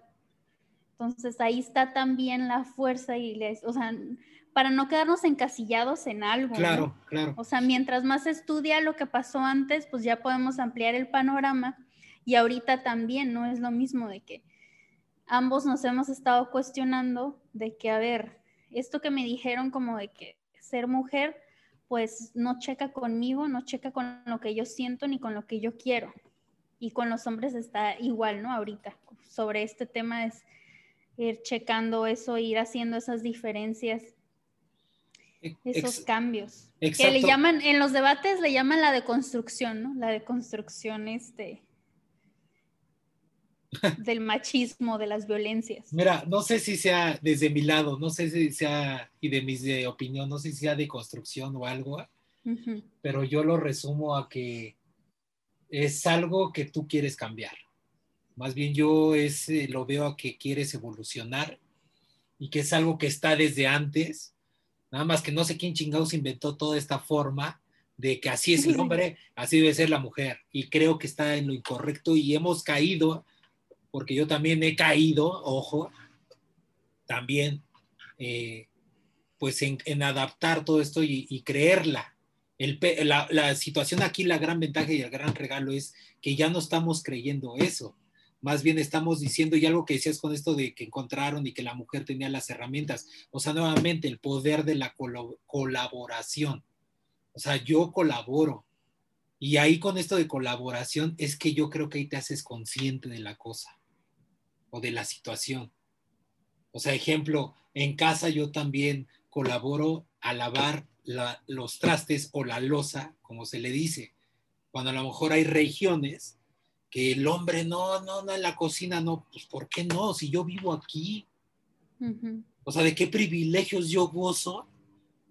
Entonces ahí está también la fuerza y les, o sea, para no quedarnos encasillados en algo. Claro, claro. O sea, mientras más estudia lo que pasó antes, pues ya podemos ampliar el panorama y ahorita también no es lo mismo de que ambos nos hemos estado cuestionando de que, a ver, esto que me dijeron como de que ser mujer, pues no checa conmigo, no checa con lo que yo siento ni con lo que yo quiero. Y con los hombres está igual, ¿no? Ahorita, sobre este tema es ir checando eso, ir haciendo esas diferencias, esos cambios. Que le llaman, en los debates le llaman la deconstrucción, ¿no? La deconstrucción, este, del machismo, de las violencias. Mira, no sé si sea desde mi lado, no sé si sea, y de mis de opinión, no sé si sea de construcción o algo, pero yo lo resumo a que es algo que tú quieres cambiar. Más bien yo es, eh, lo veo a que quieres evolucionar y que es algo que está desde antes, nada más que no sé quién chingados inventó toda esta forma de que así es el hombre, así debe ser la mujer. Y creo que está en lo incorrecto y hemos caído porque yo también he caído, ojo, también, eh, pues en, adaptar todo esto y, creerla. la, situación aquí, la gran ventaja y el gran regalo es que ya no estamos creyendo eso. Más bien estamos diciendo, y algo que decías con esto de que encontraron y que la mujer tenía las herramientas. O sea, nuevamente, el poder de la colaboración. O sea, yo colaboro. Y ahí con esto de colaboración es que yo creo que ahí te haces consciente de la cosa o de la situación. O sea, ejemplo, en casa yo también colaboro a lavar los trastes o la losa, como se le dice, cuando a lo mejor hay regiones que el hombre no, no, no, en la cocina no, pues ¿por qué no? Si yo vivo aquí. O sea, ¿de qué privilegios yo gozo?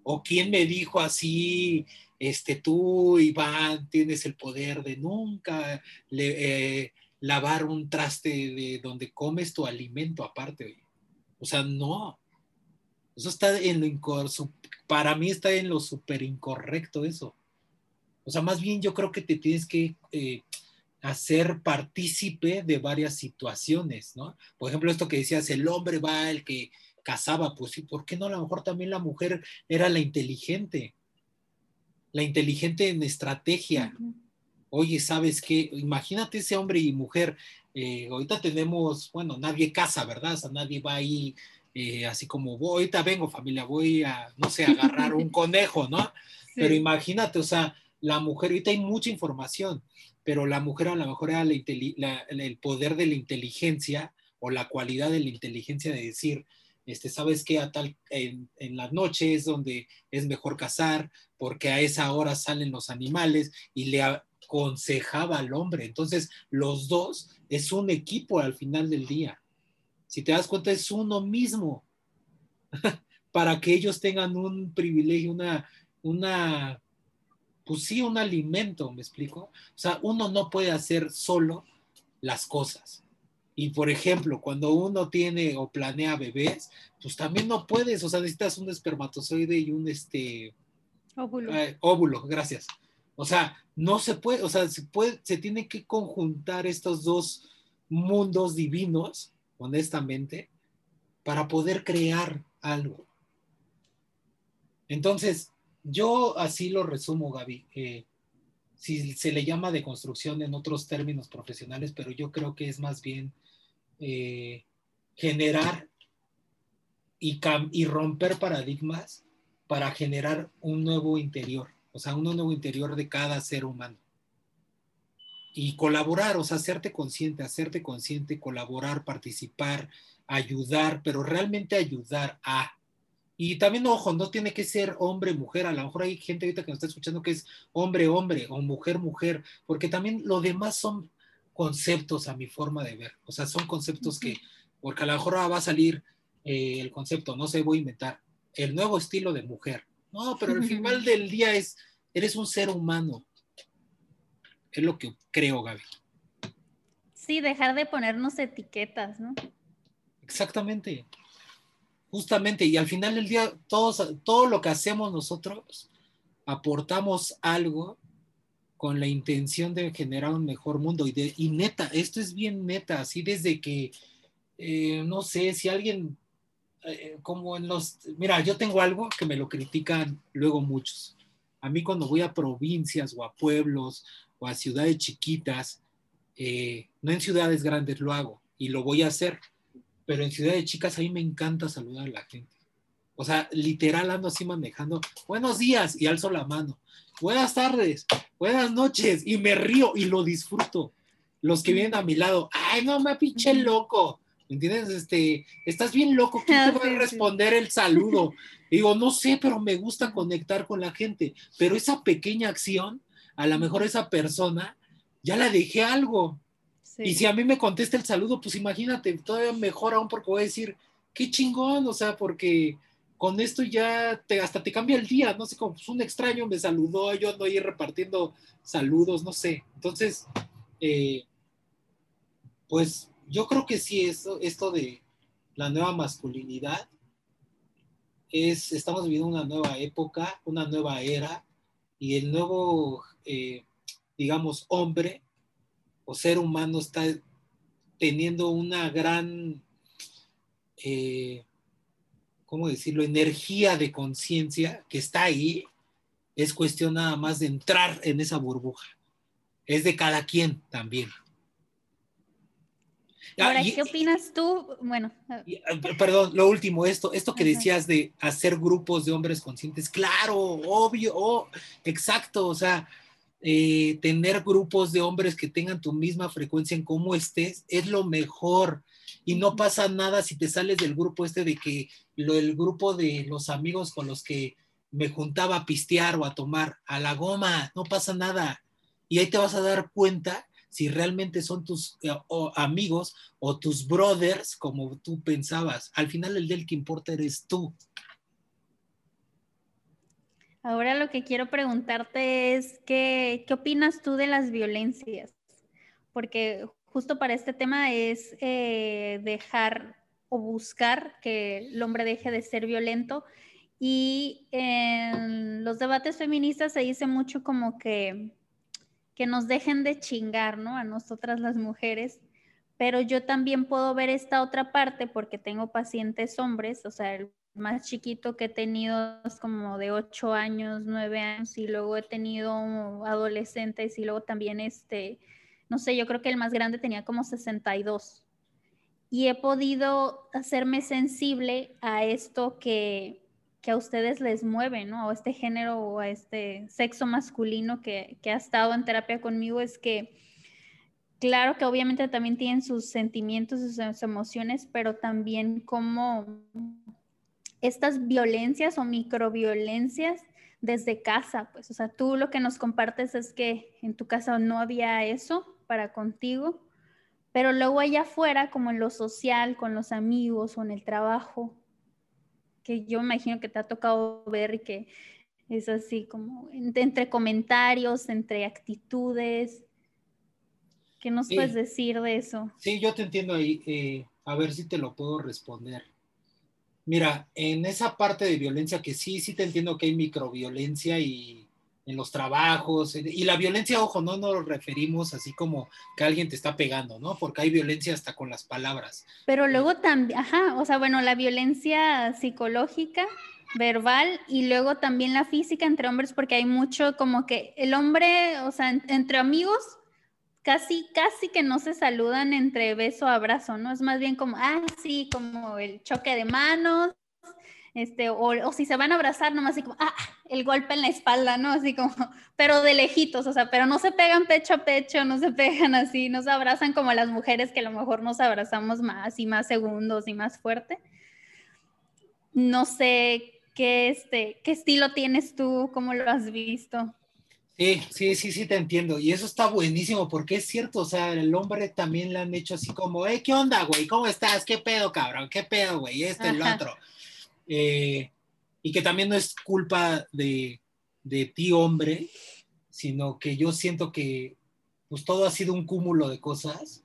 ¿O quién me dijo así, este, tú, Iván, tienes el poder de nunca le, eh, lavar un traste de donde comes tu alimento aparte. O sea, no. Eso está en lo para mí está en lo súper incorrecto eso. O sea, más bien yo creo que te tienes que eh, hacer partícipe de varias situaciones, ¿no? Por ejemplo, esto que decías, el hombre va el que cazaba, pues sí, ¿por qué no? A lo mejor también la mujer era la inteligente, la inteligente en estrategia. Oye, ¿sabes qué? Imagínate ese hombre y mujer. Eh, ahorita tenemos, bueno, nadie casa, ¿verdad? O sea, nadie va ahí eh, así como, voy, ahorita vengo familia, voy a, no sé, agarrar un conejo, ¿no? Pero imagínate, o sea, la mujer, ahorita hay mucha información, pero la mujer a lo mejor era el poder de la inteligencia o la cualidad de la inteligencia de decir, este, sabes que a tal, en, en las noches es donde es mejor cazar, porque a esa hora salen los animales y le aconsejaba al hombre. Entonces, los dos es un equipo al final del día. Si te das cuenta, es uno mismo. Para que ellos tengan un privilegio, una, una pues sí, un alimento, ¿me explico? O sea, uno no puede hacer solo las cosas. Y por ejemplo, cuando uno tiene o planea bebés, pues también no puedes, o sea, necesitas un espermatozoide y un este óvulo. Eh, óvulo, gracias. O sea, no se puede, o sea, se puede, se tiene que conjuntar estos dos mundos divinos, honestamente, para poder crear algo. Entonces, yo así lo resumo, Gaby. Eh, si se le llama de construcción en otros términos profesionales, pero yo creo que es más bien eh, generar y, y romper paradigmas para generar un nuevo interior, o sea, un nuevo interior de cada ser humano. Y colaborar, o sea, hacerte consciente, hacerte consciente, colaborar, participar, ayudar, pero realmente ayudar a, y también, ojo, no tiene que ser hombre, mujer. A lo mejor hay gente ahorita que nos está escuchando que es hombre, hombre o mujer, mujer, porque también lo demás son conceptos a mi forma de ver. O sea, son conceptos que, porque a lo mejor va a salir eh, el concepto, no sé, voy a inventar, el nuevo estilo de mujer. No, pero al final del día es, eres un ser humano. Es lo que creo, Gaby. Sí, dejar de ponernos etiquetas, ¿no? Exactamente. Justamente, y al final del día, todos, todo lo que hacemos nosotros, aportamos algo con la intención de generar un mejor mundo. Y, de, y neta, esto es bien neta, así desde que, eh, no sé, si alguien, eh, como en los, mira, yo tengo algo que me lo critican luego muchos. A mí cuando voy a provincias o a pueblos o a ciudades chiquitas, eh, no en ciudades grandes lo hago y lo voy a hacer pero en ciudades chicas a mí me encanta saludar a la gente. O sea, literal ando así manejando, buenos días y alzo la mano, buenas tardes, buenas noches y me río y lo disfruto. Los que vienen a mi lado, ay, no me pinche loco, ¿me entiendes? Este, estás bien loco, ¿quién te va a responder el saludo? digo, no sé, pero me gusta conectar con la gente, pero esa pequeña acción, a lo mejor esa persona, ya la dejé algo, y si a mí me contesta el saludo, pues imagínate, todavía mejor aún porque voy a decir, qué chingón, o sea, porque con esto ya te, hasta te cambia el día, no sé, como pues un extraño me saludó, yo ando ahí repartiendo saludos, no sé. Entonces, eh, pues yo creo que sí, esto, esto de la nueva masculinidad es, estamos viviendo una nueva época, una nueva era, y el nuevo, eh, digamos, hombre o ser humano está teniendo una gran, eh, ¿cómo decirlo?, energía de conciencia que está ahí. Es cuestión nada más de entrar en esa burbuja. Es de cada quien también. Ah, Ahora, ¿qué opinas tú? Bueno. Ah, perdón, lo último, esto, esto que decías de hacer grupos de hombres conscientes, claro, obvio, oh, exacto, o sea, eh, tener grupos de hombres que tengan tu misma frecuencia en cómo estés es lo mejor. Y no pasa nada si te sales del grupo este de que lo, el grupo de los amigos con los que me juntaba a pistear o a tomar a la goma, no pasa nada. Y ahí te vas a dar cuenta si realmente son tus eh, amigos o tus brothers como tú pensabas. Al final el del que importa eres tú. Ahora lo que quiero preguntarte es, ¿qué, ¿qué opinas tú de las violencias? Porque justo para este tema es eh, dejar o buscar que el hombre deje de ser violento. Y en los debates feministas se dice mucho como que, que nos dejen de chingar, ¿no? A nosotras las mujeres. Pero yo también puedo ver esta otra parte porque tengo pacientes hombres, o sea, el más chiquito que he tenido es como de 8 años, 9 años, y luego he tenido adolescentes y luego también este, no sé, yo creo que el más grande tenía como 62 y he podido hacerme sensible a esto que, que a ustedes les mueve, ¿no? A este género o a este sexo masculino que, ha estado en terapia conmigo, es que claro que obviamente también tienen sus sentimientos, sus emociones, pero también como estas violencias o microviolencias desde casa, pues, o sea, tú lo que nos compartes es que en tu casa no había eso para contigo pero luego allá afuera, como en lo social, con los amigos o en el trabajo, que yo imagino que te ha tocado ver y que es así como entre comentarios, entre actitudes. ¿Qué nos puedes decir de eso? Sí, yo te entiendo ahí. Eh, a ver si te lo puedo responder. Mira, en esa parte de violencia que sí, sí te entiendo que hay microviolencia y en los trabajos, y la violencia, ojo, no nos referimos así como que alguien te está pegando, ¿no? Porque hay violencia hasta con las palabras. Pero luego también, ajá, o sea, bueno, la violencia psicológica, verbal, y luego también la física entre hombres, porque hay mucho como que el hombre, o sea, entre amigos, casi, casi que no se saludan entre beso, abrazo, ¿no? Es más bien como, ah, sí, como el choque de manos, este, o, si se van a abrazar, nomás así como, ah, el golpe en la espalda, ¿no? Así como, pero de lejitos, o sea, pero no se pegan pecho a pecho, no se pegan así, no se abrazan como las mujeres que a lo mejor nos abrazamos más y más segundos y más fuerte. No sé qué, este, qué estilo tienes tú, cómo lo has visto. Sí, sí, sí, sí, te entiendo. Y eso está buenísimo porque es cierto, o sea, el hombre también le han hecho así como, eh, ¿qué onda, güey? ¿Cómo estás? ¿Qué pedo, cabrón? ¿Qué pedo, güey? Este, el otro. Eh, y que también no es culpa de, de, ti, hombre, sino que yo siento que pues todo ha sido un cúmulo de cosas,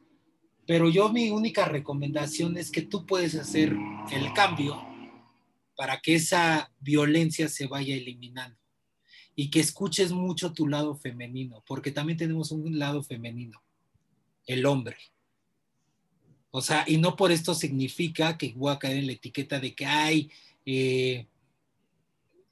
pero yo mi única recomendación es que tú puedes hacer el cambio para que esa violencia se vaya eliminando y que escuches mucho tu lado femenino, porque también tenemos un lado femenino, el hombre. O sea, y no por esto significa que voy a caer en la etiqueta de que, hay eh,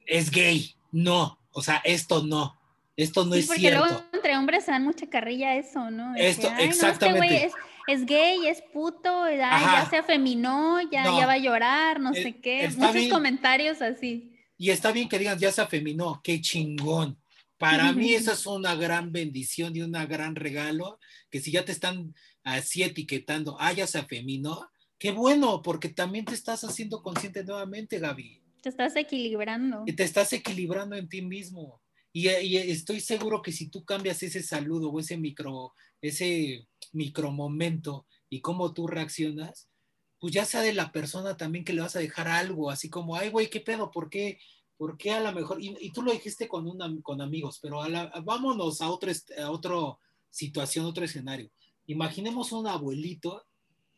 es gay. No, o sea, esto no. Esto no es porque cierto. Luego entre hombres se dan mucha carrilla eso, ¿no? Esto, exactamente. es, gay, es puto, ya se afeminó, ya, ya va a llorar, no eh, sé qué. Muchos comentarios así. Y está bien que digan, ya se afeminó, qué chingón. Para mí eso es una gran bendición y un gran regalo, que si ya te están así etiquetando, ah, ya se afeminó, Qué bueno, porque también te estás haciendo consciente nuevamente, Gaby. Te estás equilibrando. Y te estás equilibrando en ti mismo. Y, estoy seguro que si tú cambias ese saludo o ese micro, ese micro momento y cómo tú reaccionas, pues ya sea de la persona también que le vas a dejar algo, así como, ay, güey, ¿qué pedo? ¿Por qué? ¿Por qué a lo mejor? Y, tú lo dijiste con, una, con amigos, pero vámonos a, otro, a otra situación, otro escenario. Imaginemos un abuelito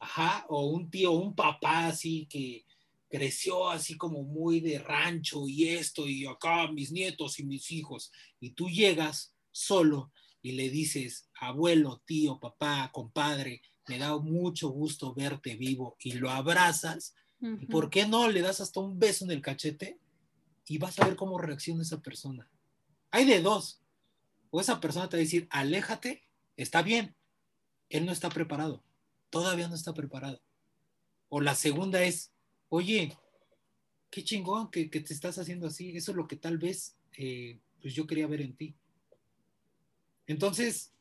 ajá, o un tío, un papá así que creció así como muy de rancho y esto y acá mis nietos y mis hijos, y tú llegas solo y le dices, abuelo, tío, papá, compadre, me da mucho gusto verte vivo y lo abrazas, ¿por qué no le das hasta un beso en el cachete? Y vas a ver cómo reacciona esa persona. Hay de dos. O esa persona te va a decir, aléjate, está bien, él no está preparado todavía no está preparado. O la segunda es, oye, qué chingón que, te estás haciendo así. Eso es lo que tal vez eh, pues yo quería ver en ti. Entonces,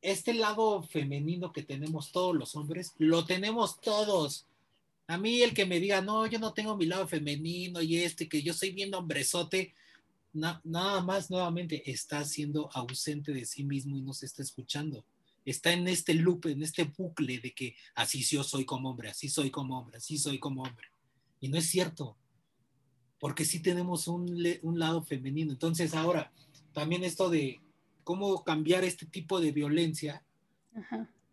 este lado femenino que tenemos todos los hombres, lo tenemos todos. A mí el que me diga, no, yo no tengo mi lado femenino y este, que yo soy bien hombrezote, nada más nuevamente está siendo ausente de sí mismo y no se está escuchando está en este loop, en este bucle de que así yo soy como hombre, así soy como hombre, así soy como hombre. Y no es cierto, porque sí tenemos un, lado femenino. Entonces ahora, también esto de cómo cambiar este tipo de violencia,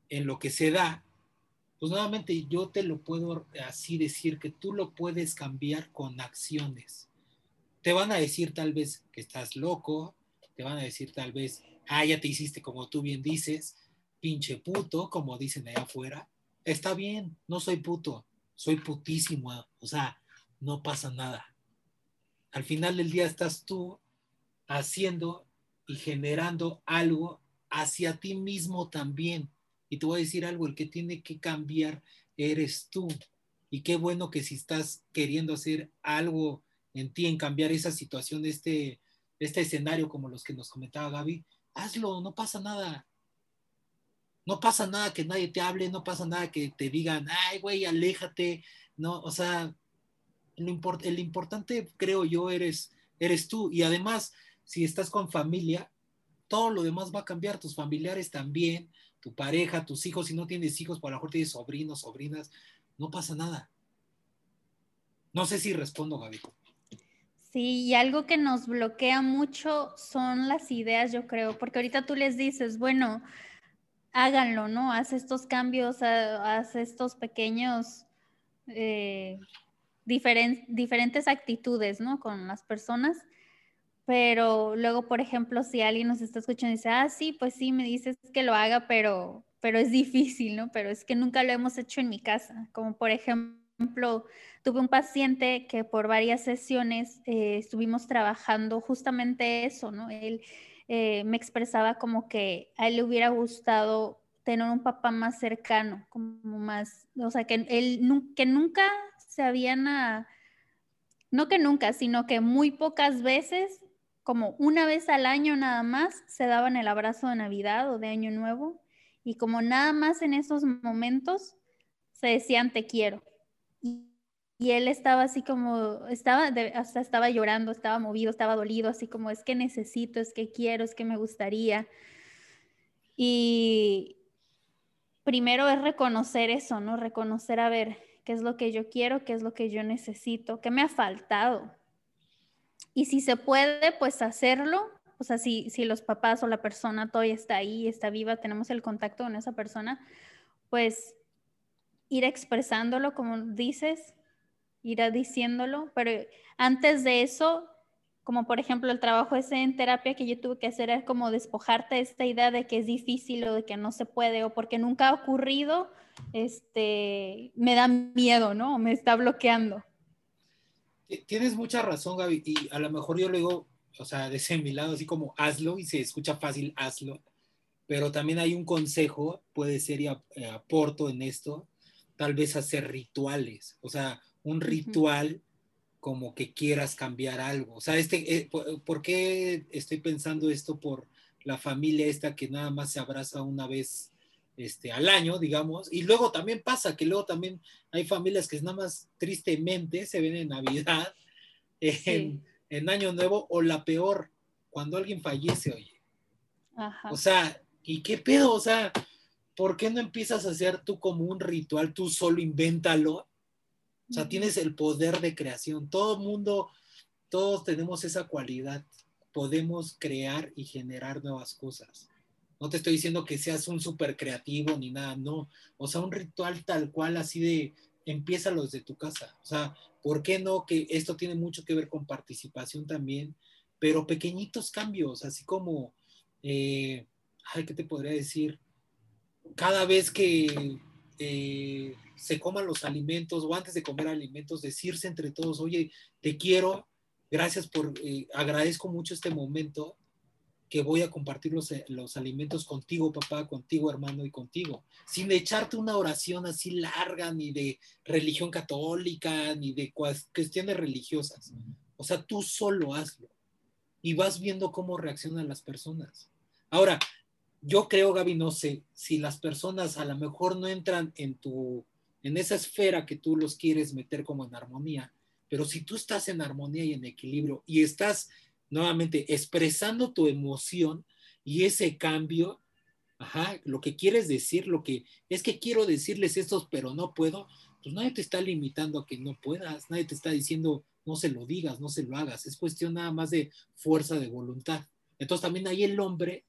en lo que se da, pues nuevamente yo te lo puedo así decir que tú lo puedes cambiar con acciones. Te van a decir tal vez que estás loco, te van a decir tal vez, ah, ya te hiciste como tú bien dices, pinche puto, como dicen allá afuera. Está bien, no soy puto, soy putísimo, o sea, no pasa nada. Al final del día estás tú haciendo y generando algo hacia ti mismo también. Y te voy a decir algo, el que tiene que cambiar eres tú. Y qué bueno que si estás queriendo hacer algo en ti, en cambiar esa situación, este, este escenario como los que nos comentaba Gaby, hazlo, no pasa nada. No pasa nada que nadie te hable, no pasa nada que te digan, ay, güey, aléjate. No, o sea, lo el importante, creo yo, eres, eres tú. Y además, si estás con familia, todo lo demás va a cambiar, tus familiares también, tu pareja, tus hijos, si no tienes hijos, por lo mejor tienes sobrinos, sobrinas, no pasa nada. No sé si respondo, Gaby. Sí, y algo que nos bloquea mucho son las ideas, yo creo, porque ahorita tú les dices, bueno, háganlo, ¿no? Haz estos cambios, haz estos pequeños, eh, diferentes actitudes, ¿no? Con las personas pero luego, por ejemplo, si alguien nos está escuchando y dice, ah, sí, pues sí, me dices que lo haga, pero, pero es difícil, ¿no? Pero es que nunca lo hemos hecho en mi casa. Como por ejemplo, tuve un paciente que por varias sesiones eh, estuvimos trabajando justamente eso, ¿no? Él eh, me expresaba como que a él le hubiera gustado tener un papá más cercano, como más, o sea, que él que nunca se habían, no que nunca, sino que muy pocas veces como una vez al año nada más se daban el abrazo de Navidad o de Año Nuevo y como nada más en esos momentos se decían te quiero. Él estaba así como, estaba, hasta estaba llorando, estaba movido, estaba dolido, así como es que necesito, es que quiero, es que me gustaría. Y primero es reconocer eso, ¿no? Reconocer a ver qué es lo que yo quiero, qué es lo que yo necesito, qué me ha faltado, y si se puede, pues hacerlo. O sea, si, si los papás o la persona todavía está ahí, está viva, tenemos el contacto con esa persona, pues ir expresándolo, como dices, ir diciéndolo. Pero antes de eso, como por ejemplo el trabajo ese en terapia que yo tuve que hacer es como despojarte de esta idea de que es difícil o de que no se puede o porque nunca ha ocurrido, este, me da miedo, ¿no? Me está bloqueando. Tienes mucha razón, Gaby, y a lo mejor yo le digo, o sea, desde mi lado, así como hazlo y se escucha fácil, hazlo, pero también hay un consejo, puede ser y eh, aporto en esto, tal vez hacer rituales, o sea, un ritual como que quieras cambiar algo. O sea, este, eh, ¿por qué estoy pensando esto por la familia esta que nada más se abraza una vez este, al año, digamos, y luego también pasa que luego también hay familias que nada más tristemente se ven en Navidad, en, Año Nuevo, o la peor, cuando alguien fallece, oye. O sea, ¿y qué pedo? O sea, ¿por qué no empiezas a hacer tú como un ritual, tú solo invéntalo? O sea, tienes el poder de creación. Todo mundo, todos tenemos esa cualidad. Podemos crear y generar nuevas cosas. No te estoy diciendo que seas un súper creativo ni nada, no. O sea, un ritual tal cual así de empieza desde tu casa. O sea, ¿por qué no? Que esto tiene mucho que ver con participación también, pero pequeñitos cambios, así como, eh, ay, ¿qué te podría decir? Cada vez que eh, se coman los alimentos o antes de comer alimentos, decirse entre todos, oye, te quiero, gracias por, eh, agradezco mucho este momento que voy a compartir los, eh, los, alimentos contigo, papá, contigo, hermano, y contigo, sin echarte una oración así larga, ni de religión católica, ni de cuestiones religiosas. O sea, tú solo hazlo y vas viendo cómo reaccionan las personas. Ahora, yo creo, Gaby, no sé, si las personas a lo mejor no entran en tu, en esa esfera que tú los quieres meter como en armonía, pero si tú estás en armonía y en equilibrio y estás nuevamente expresando tu emoción y ese cambio, ajá, lo que quieres decir, lo que es que quiero decirles esto, pero no puedo, pues nadie te está limitando a que no puedas, nadie te está diciendo no se lo digas, no se lo hagas, es cuestión nada más de fuerza de voluntad. Entonces también ahí el hombre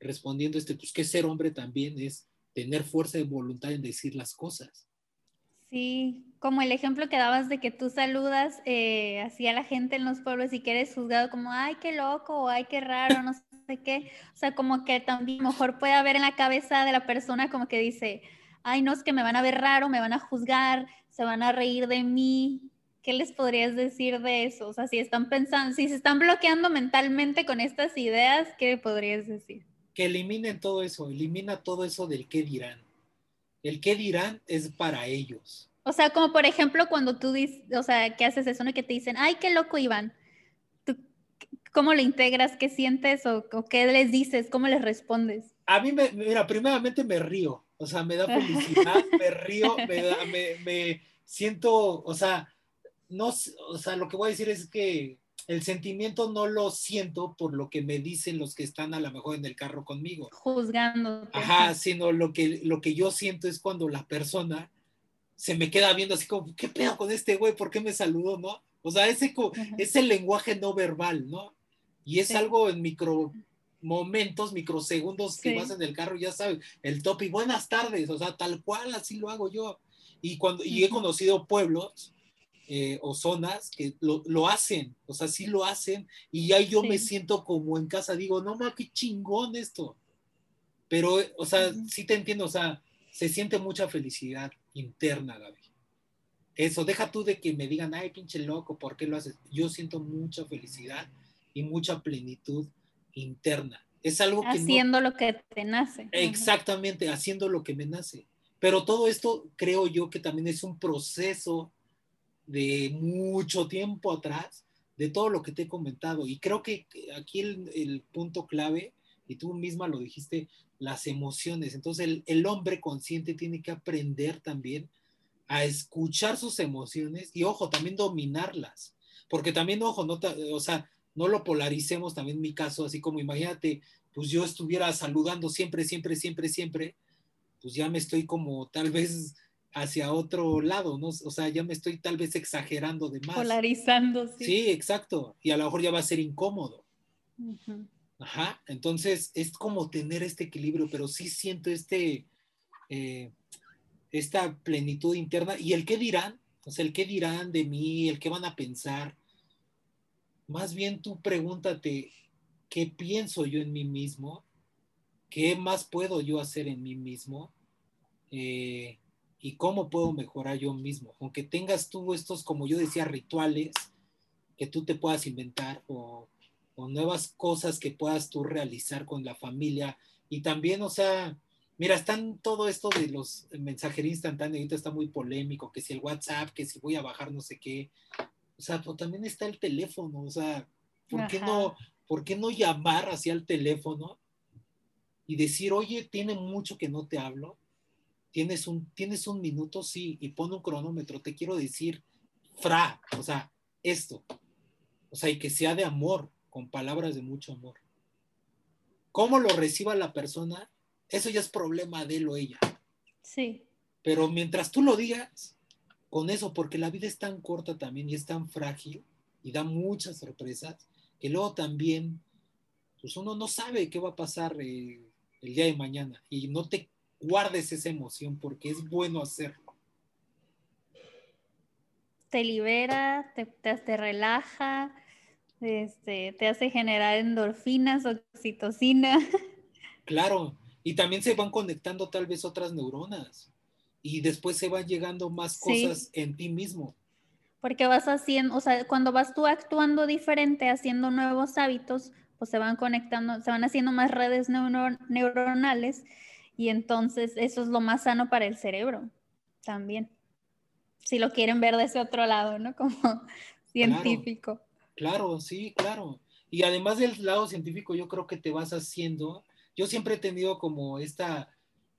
respondiendo este, pues que ser hombre también es tener fuerza de voluntad en decir las cosas. Sí, como el ejemplo que dabas de que tú saludas eh, así a la gente en los pueblos y que eres juzgado como, ay, qué loco, o ay, qué raro, no sé qué. O sea, como que también mejor puede haber en la cabeza de la persona como que dice, ay, no, es que me van a ver raro, me van a juzgar, se van a reír de mí. ¿Qué les podrías decir de eso? O sea, si están pensando, si se están bloqueando mentalmente con estas ideas, ¿qué podrías decir? Que eliminen todo eso, elimina todo eso del qué dirán el qué dirán es para ellos. O sea, como por ejemplo cuando tú dices, o sea, que haces eso, ¿no? Que te dicen, ay, qué loco Iván. ¿Tú, ¿Cómo lo integras? ¿Qué sientes o, qué les dices? ¿Cómo les respondes? A mí, me, mira, primeramente me río, o sea, me da felicidad, me río, me, me siento, o sea, no, o sea, lo que voy a decir es que el sentimiento no lo siento por lo que me dicen los que están a lo mejor en el carro conmigo. Juzgando. Ajá, sino lo que, lo que yo siento es cuando la persona se me queda viendo así como, ¿qué pedo con este güey? ¿Por qué me saludó? ¿No? O sea, ese, es el lenguaje no verbal, ¿no? Y es algo en micro momentos, microsegundos que vas en el carro, ya sabes, el top y buenas tardes, o sea, tal cual así lo hago yo. Y cuando y he conocido pueblos eh, o zonas que lo, hacen, o sea, sí lo hacen, y ahí yo me siento como en casa, digo, no ma, qué chingón esto. Pero, o sea, sí te entiendo, o sea, se siente mucha felicidad interna, Gaby. Eso, deja tú de que me digan, ay, pinche loco, ¿por qué lo haces? Yo siento mucha felicidad y mucha plenitud interna. Es algo que. Haciendo lo que te nace. Exactamente, haciendo lo que me nace. Pero todo esto creo yo que también es un proceso de mucho tiempo atrás, de todo lo que te he comentado. Y creo que aquí el, punto clave, y tú misma lo dijiste, las emociones. Entonces el, hombre consciente tiene que aprender también a escuchar sus emociones y, ojo, también dominarlas. Porque también, ojo, no, o sea, no lo polaricemos también mi caso, así como imagínate, pues yo estuviera saludando siempre, siempre, siempre, siempre, pues ya me estoy como tal vez hacia otro lado, ¿no? O sea, ya me estoy tal vez exagerando de más. Polarizando, sí. Sí, exacto. Y a lo mejor ya va a ser incómodo. Ajá. Entonces es como tener este equilibrio, pero sí siento este, eh, esta plenitud interna. Y el qué dirán, o sea, el qué dirán de mí, el qué van a pensar. Más bien tú pregúntate, ¿qué pienso yo en mí mismo? ¿Qué más puedo yo hacer en mí mismo? Eh, y cómo puedo mejorar yo mismo. Aunque tengas tú estos, como yo decía, rituales que tú te puedas inventar o, nuevas cosas que puedas tú realizar con la familia. Y también, o sea, mira, están todo esto de los mensajería instantánea, ahorita está muy polémico, que si el WhatsApp, que si voy a bajar no sé qué. O sea, pero también está el teléfono, o sea, ¿por qué no, por qué no llamar hacia el teléfono y decir, oye, tiene mucho que no te hablo? Tienes un, tienes un minuto, sí, y pon un cronómetro, te quiero decir, fra, o sea, esto, o sea, y que sea de amor, con palabras de mucho amor. ¿Cómo lo reciba la persona? Eso ya es problema de él o ella. Sí. Pero mientras tú lo digas, con eso, porque la vida es tan corta también y es tan frágil y da muchas sorpresas, que luego también, pues uno no sabe qué va a pasar eh, el día de mañana y no te guardes esa emoción porque es bueno hacerlo. Te libera, te, te, relaja, este, te hace generar endorfinas, oxitocina. Claro, y también se van conectando tal vez otras neuronas y después se van llegando más cosas en ti mismo. Porque vas haciendo, o sea, cuando vas tú actuando diferente, haciendo nuevos hábitos, pues se van conectando, se van haciendo más redes neuronales y entonces eso es lo más sano para el cerebro también. Si lo quieren ver de ese otro lado, ¿no? Como científico. Claro, sí, claro. Y además del lado científico, yo creo que te vas haciendo, yo siempre he tenido como esta,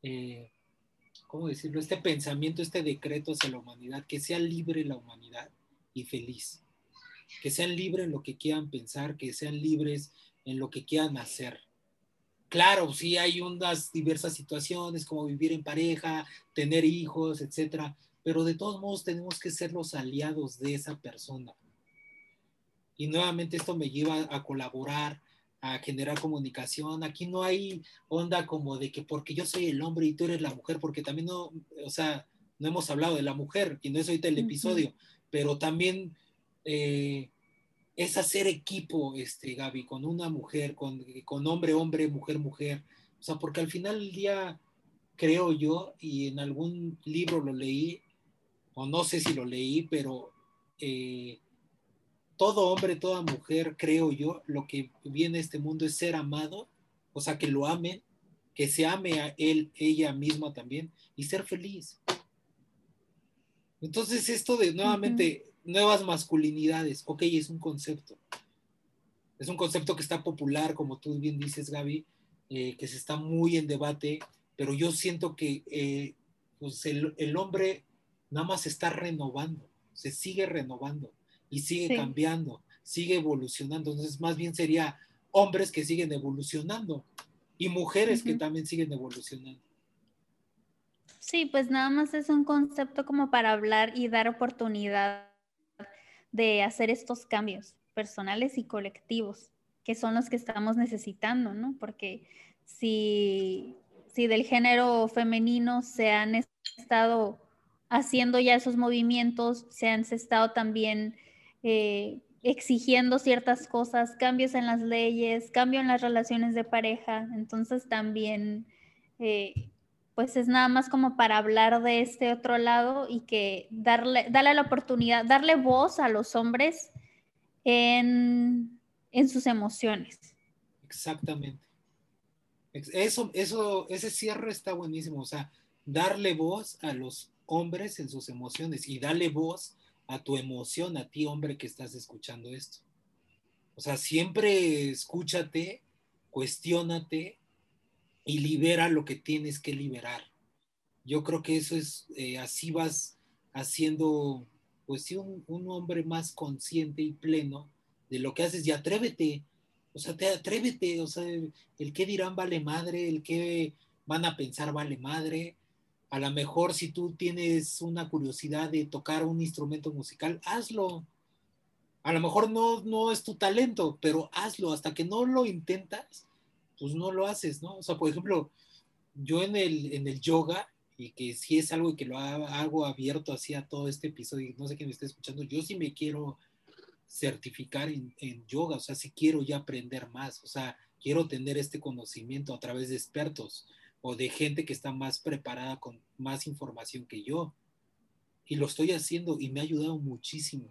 eh, ¿cómo decirlo? Este pensamiento, este decreto hacia la humanidad, que sea libre la humanidad y feliz. Que sean libres en lo que quieran pensar, que sean libres en lo que quieran hacer Claro, sí hay unas diversas situaciones como vivir en pareja, tener hijos, etcétera, pero de todos modos tenemos que ser los aliados de esa persona. Y nuevamente esto me lleva a colaborar, a generar comunicación. Aquí no hay onda como de que porque yo soy el hombre y tú eres la mujer, porque también no, o sea, no hemos hablado de la mujer y no es ahorita el episodio, pero también eh, es hacer equipo, este, Gaby, con una mujer, con, con hombre, hombre, mujer, mujer. O sea, porque al final del día, creo yo, y en algún libro lo leí, o no sé si lo leí, pero eh, todo hombre, toda mujer, creo yo, lo que viene a este mundo es ser amado, o sea, que lo amen, que se ame a él, ella misma también, y ser feliz. Entonces, esto de nuevamente nuevas masculinidades, ok, es un concepto. Es un concepto que está popular, como tú bien dices, Gaby, eh, que se está muy en debate, pero yo siento que eh, pues el, el, hombre nada más se está renovando, se sigue renovando y sigue cambiando, sigue evolucionando. Entonces, más bien sería hombres que siguen evolucionando y mujeres que también siguen evolucionando. Sí, pues nada más es un concepto como para hablar y dar oportunidad de hacer estos cambios personales y colectivos, que son los que estamos necesitando, ¿no? Porque si, si del género femenino se han estado haciendo ya esos movimientos, se han estado también eh, exigiendo ciertas cosas, cambios en las leyes, cambio en las relaciones de pareja. Entonces también, eh, pues es nada más como para hablar de este otro lado y que darle, darle la oportunidad, darle voz a los hombres en, en sus emociones. Exactamente. Eso, eso, ese cierre está buenísimo. O sea, darle voz a los hombres en sus emociones y darle voz a tu emoción, a ti hombre que estás escuchando esto. O sea, siempre escúchate, cuestiónate y libera lo que tienes que liberar. Yo creo que eso es, eh, así vas haciendo, pues sí, un, hombre más consciente y pleno de lo que haces y atrévete, o sea, te atrévete, o sea, el, el que dirán vale madre, el que van a pensar vale madre, a lo mejor si tú tienes una curiosidad de tocar un instrumento musical, hazlo. A lo mejor no, no es tu talento, pero hazlo. Hasta que no lo intentas, pues no lo haces, ¿no? O sea, por ejemplo, yo en el, en el yoga, y que si es algo que lo hago abierto así a todo este episodio, no sé quién me está escuchando, yo sí me quiero certificar en, en yoga, o sea, sí quiero ya aprender más, o sea, quiero tener este conocimiento a través de expertos o de gente que está más preparada con más información que yo. Y lo estoy haciendo y me ha ayudado muchísimo.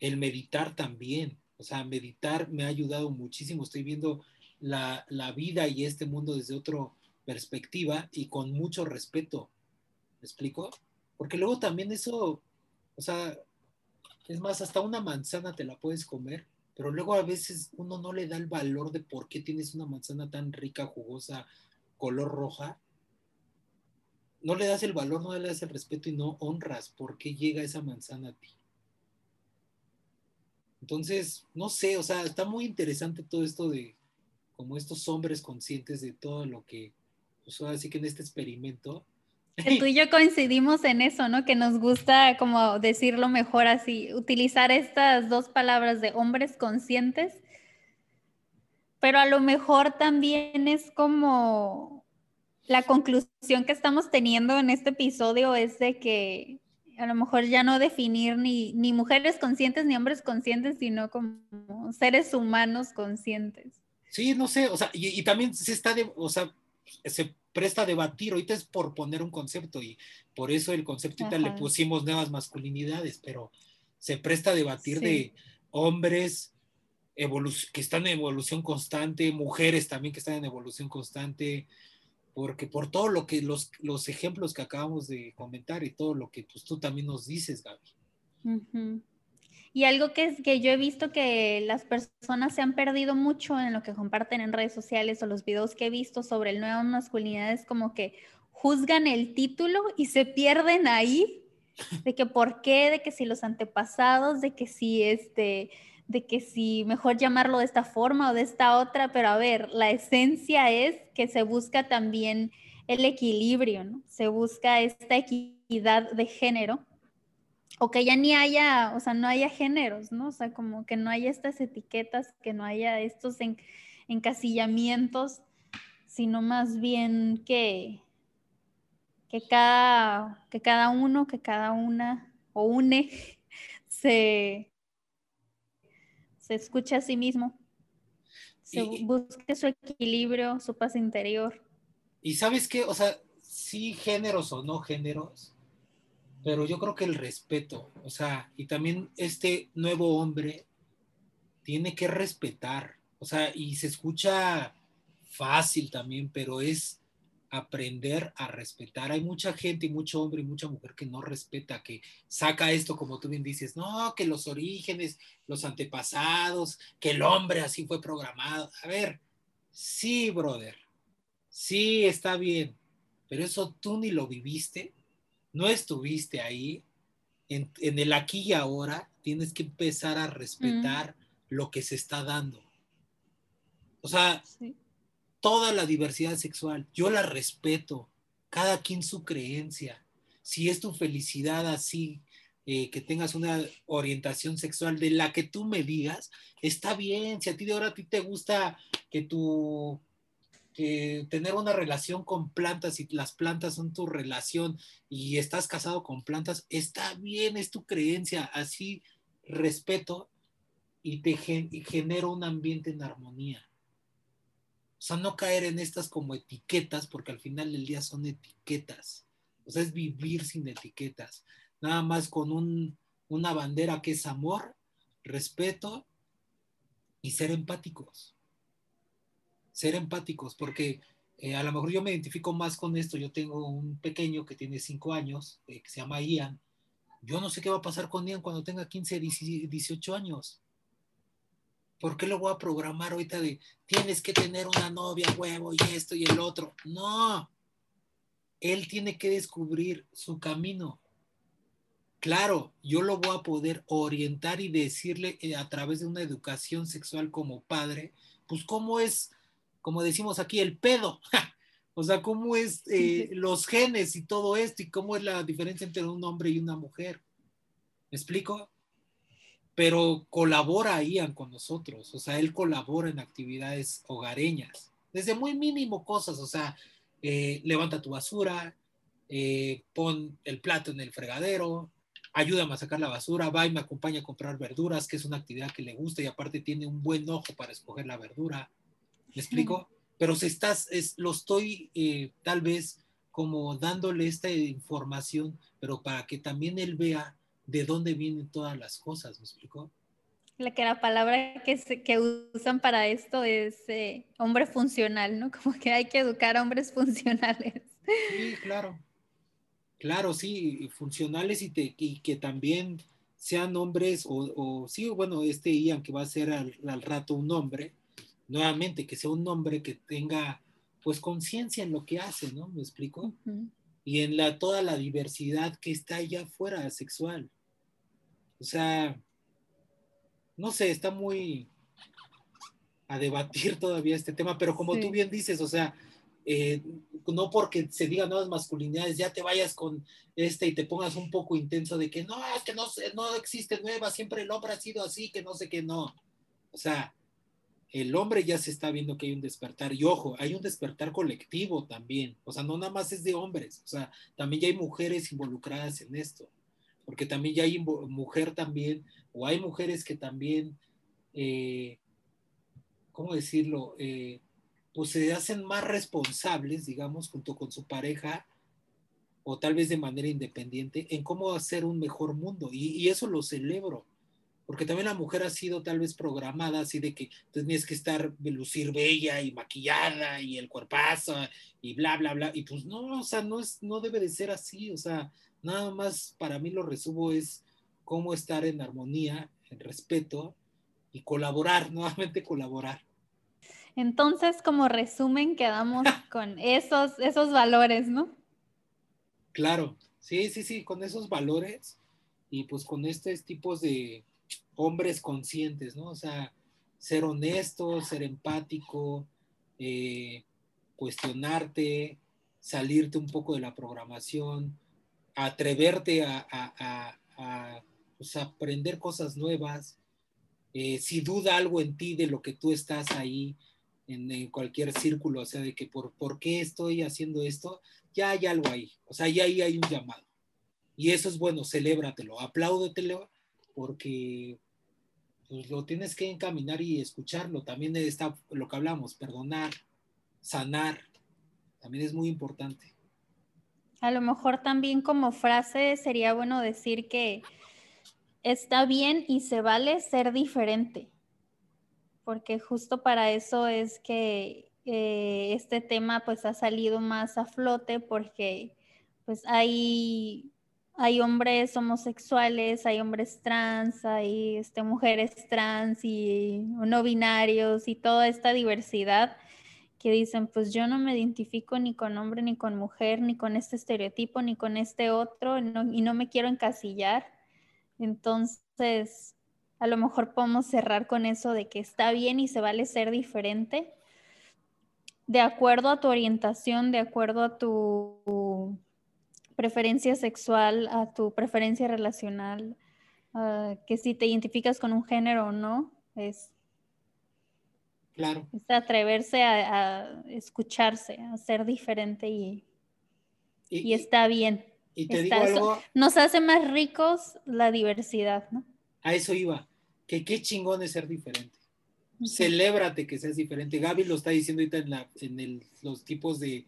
El meditar también, o sea, meditar me ha ayudado muchísimo. Estoy viendo la, la vida y este mundo desde otra perspectiva y con mucho respeto. ¿Me explico? Porque luego también eso, o sea, es más, hasta una manzana te la puedes comer, pero luego a veces uno no le da el valor de por qué tienes una manzana tan rica, jugosa, color roja, no le das el valor, no le das el respeto y no honras por qué llega esa manzana a ti. Entonces, no sé, o sea, está muy interesante todo esto de como estos hombres conscientes de todo lo que, pues así que en este experimento. tú y yo coincidimos en eso, ¿no? Que nos gusta como decirlo mejor así, utilizar estas dos palabras de hombres conscientes pero a lo mejor también es como la conclusión que estamos teniendo en este episodio es de que a lo mejor ya no definir ni, ni mujeres conscientes ni hombres conscientes, sino como seres humanos conscientes. Sí, no sé, o sea, y, también se está, de, o sea, se presta a debatir, ahorita es por poner un concepto y por eso el concepto ahorita le pusimos nuevas masculinidades, pero se presta a debatir de hombres que están en evolución constante, mujeres también que están en evolución constante, porque por todo lo que los, los ejemplos que acabamos de comentar y todo lo que pues, tú también nos dices, Gaby. Y algo que, es, que yo he visto que las personas se han perdido mucho en lo que comparten en redes sociales o los videos que he visto sobre el nuevo masculinidad es como que juzgan el título y se pierden ahí de que por qué, de que si los antepasados, de que si este, de que si mejor llamarlo de esta forma o de esta otra, pero a ver, la esencia es que se busca también el equilibrio, ¿no? Se busca esta equidad de género o que ya ni haya, o sea, no haya géneros, ¿no? O sea, como que no haya estas etiquetas, que no haya estos encasillamientos, sino más bien que, que, cada, que cada uno, que cada una o une se, se escuche a sí mismo, se busque su equilibrio, su paz interior. Y sabes qué, o sea, sí géneros o no géneros, pero yo creo que el respeto, o sea, y también este nuevo hombre tiene que respetar, o sea, y se escucha fácil también, pero es aprender a respetar. Hay mucha gente y mucho hombre y mucha mujer que no respeta, que saca esto como tú bien dices, no, que los orígenes, los antepasados, que el hombre así fue programado. A ver, sí, brother, sí, está bien, pero eso tú ni lo viviste, no estuviste ahí. En, el aquí y ahora tienes que empezar a respetar lo que se está dando. O sea, toda la diversidad sexual, yo la respeto, cada quien su creencia. Si es tu felicidad así, eh, que tengas una orientación sexual de la que tú me digas, está bien. Si a ti de ahora a ti te gusta que tu que tener una relación con plantas y las plantas son tu relación y estás casado con plantas, está bien, es tu creencia, así respeto y te genero un ambiente en armonía. O sea, no caer en estas como etiquetas, porque al final del día son etiquetas. O sea, es vivir sin etiquetas. Nada más con una bandera que es amor, respeto y ser empáticos. Ser empáticos, porque eh, a lo mejor yo me identifico más con esto. Yo tengo un pequeño que tiene cinco años, eh, que se llama Ian. Yo no sé qué va a pasar con Ian cuando tenga 15, 18 años. ¿Por qué lo voy a programar ahorita de tienes que tener una novia, huevo, y esto y el otro? No. Él tiene que descubrir su camino. Claro, yo lo voy a poder orientar y decirle eh, a través de una educación sexual como padre, pues cómo es, como decimos aquí, el pedo. o sea, cómo es eh, los genes y todo esto y cómo es la diferencia entre un hombre y una mujer. ¿Me explico? pero colabora Ian con nosotros, o sea, él colabora en actividades hogareñas, desde muy mínimo cosas, o sea, eh, levanta tu basura, eh, pon el plato en el fregadero, ayúdame a sacar la basura, va y me acompaña a comprar verduras, que es una actividad que le gusta y aparte tiene un buen ojo para escoger la verdura. ¿Me explico? Pero si estás, es, lo estoy eh, tal vez como dándole esta información, pero para que también él vea de dónde vienen todas las cosas, ¿me explicó? La que la palabra que, que usan para esto es eh, hombre funcional, ¿no? Como que hay que educar a hombres funcionales. Sí, claro. Claro, sí, funcionales y, que también sean hombres, o, sí, bueno, este Ian que va a ser al, rato un hombre, nuevamente, que sea un hombre que tenga pues conciencia en lo que hace, ¿no? ¿Me explico? Y en la, toda la diversidad que está allá afuera sexual. O sea, no sé, está muy a debatir todavía este tema, pero como tú bien dices, o sea, eh, no porque se diga nuevas masculinidades, ya te vayas con este y te pongas un poco intenso de que no, es que no, no existe nueva, siempre el hombre ha sido así, que no sé qué, no. O sea, el hombre ya se está viendo que hay un despertar. Y ojo, hay un despertar colectivo también, o sea, no nada más es de hombres, o sea, también ya hay mujeres involucradas en esto. Porque también ya hay mujer también, o hay mujeres que también, eh, ¿cómo decirlo? Eh, pues se hacen más responsables, digamos, junto con su pareja, o tal vez de manera independiente, en cómo hacer un mejor mundo. Y, eso lo celebro, porque también la mujer ha sido tal vez programada así de que tienes que estar, lucir bella y maquillada y el cuerpazo y bla, bla, bla. Y pues no, o sea, no, es, no debe de ser así, o sea, Nada más para mí lo resumo es cómo estar en armonía, en respeto y colaborar, nuevamente colaborar. Entonces, como resumen, quedamos con esos, esos valores, ¿no? Claro, sí, sí, sí, con esos valores y pues con estos tipos de hombres conscientes, ¿no? O sea, ser honesto, ser empático, eh, cuestionarte, salirte un poco de la programación, atreverte a, a, pues, aprender cosas nuevas. Eh, si duda algo en ti de lo que tú estás ahí en, cualquier círculo, o sea, de que por, por qué estoy haciendo esto, ya hay algo ahí, o sea, ya ahí hay un llamado. Y eso es bueno, celébratelo, apláudetelo, porque pues, lo tienes que encaminar y escucharlo. También está lo que hablamos, perdonar, sanar, también es muy importante. A lo mejor también como frase sería bueno decir que está bien y se vale ser diferente, porque justo para eso es que eh, este tema pues ha salido más a flote porque pues hay, hay hombres homosexuales, hay hombres trans, hay este, mujeres trans y no binarios y toda esta diversidad que dicen, pues yo no me identifico ni con hombre, ni con mujer, ni con este estereotipo, ni con este otro, y no me quiero encasillar. Entonces, a lo mejor podemos cerrar con eso de que está bien y se vale ser diferente, de acuerdo a tu orientación, de acuerdo a tu preferencia sexual, a tu preferencia relacional, que si te identificas con un género o no, es Claro. Es atreverse a, escucharse, a ser diferente y, y, está bien. Y te digo algo. Nos hace más ricos la diversidad, ¿no? A eso iba. Que qué chingón es ser diferente. Celébrate que seas diferente. Gaby lo está diciendo ahorita en, la, en los tipos de,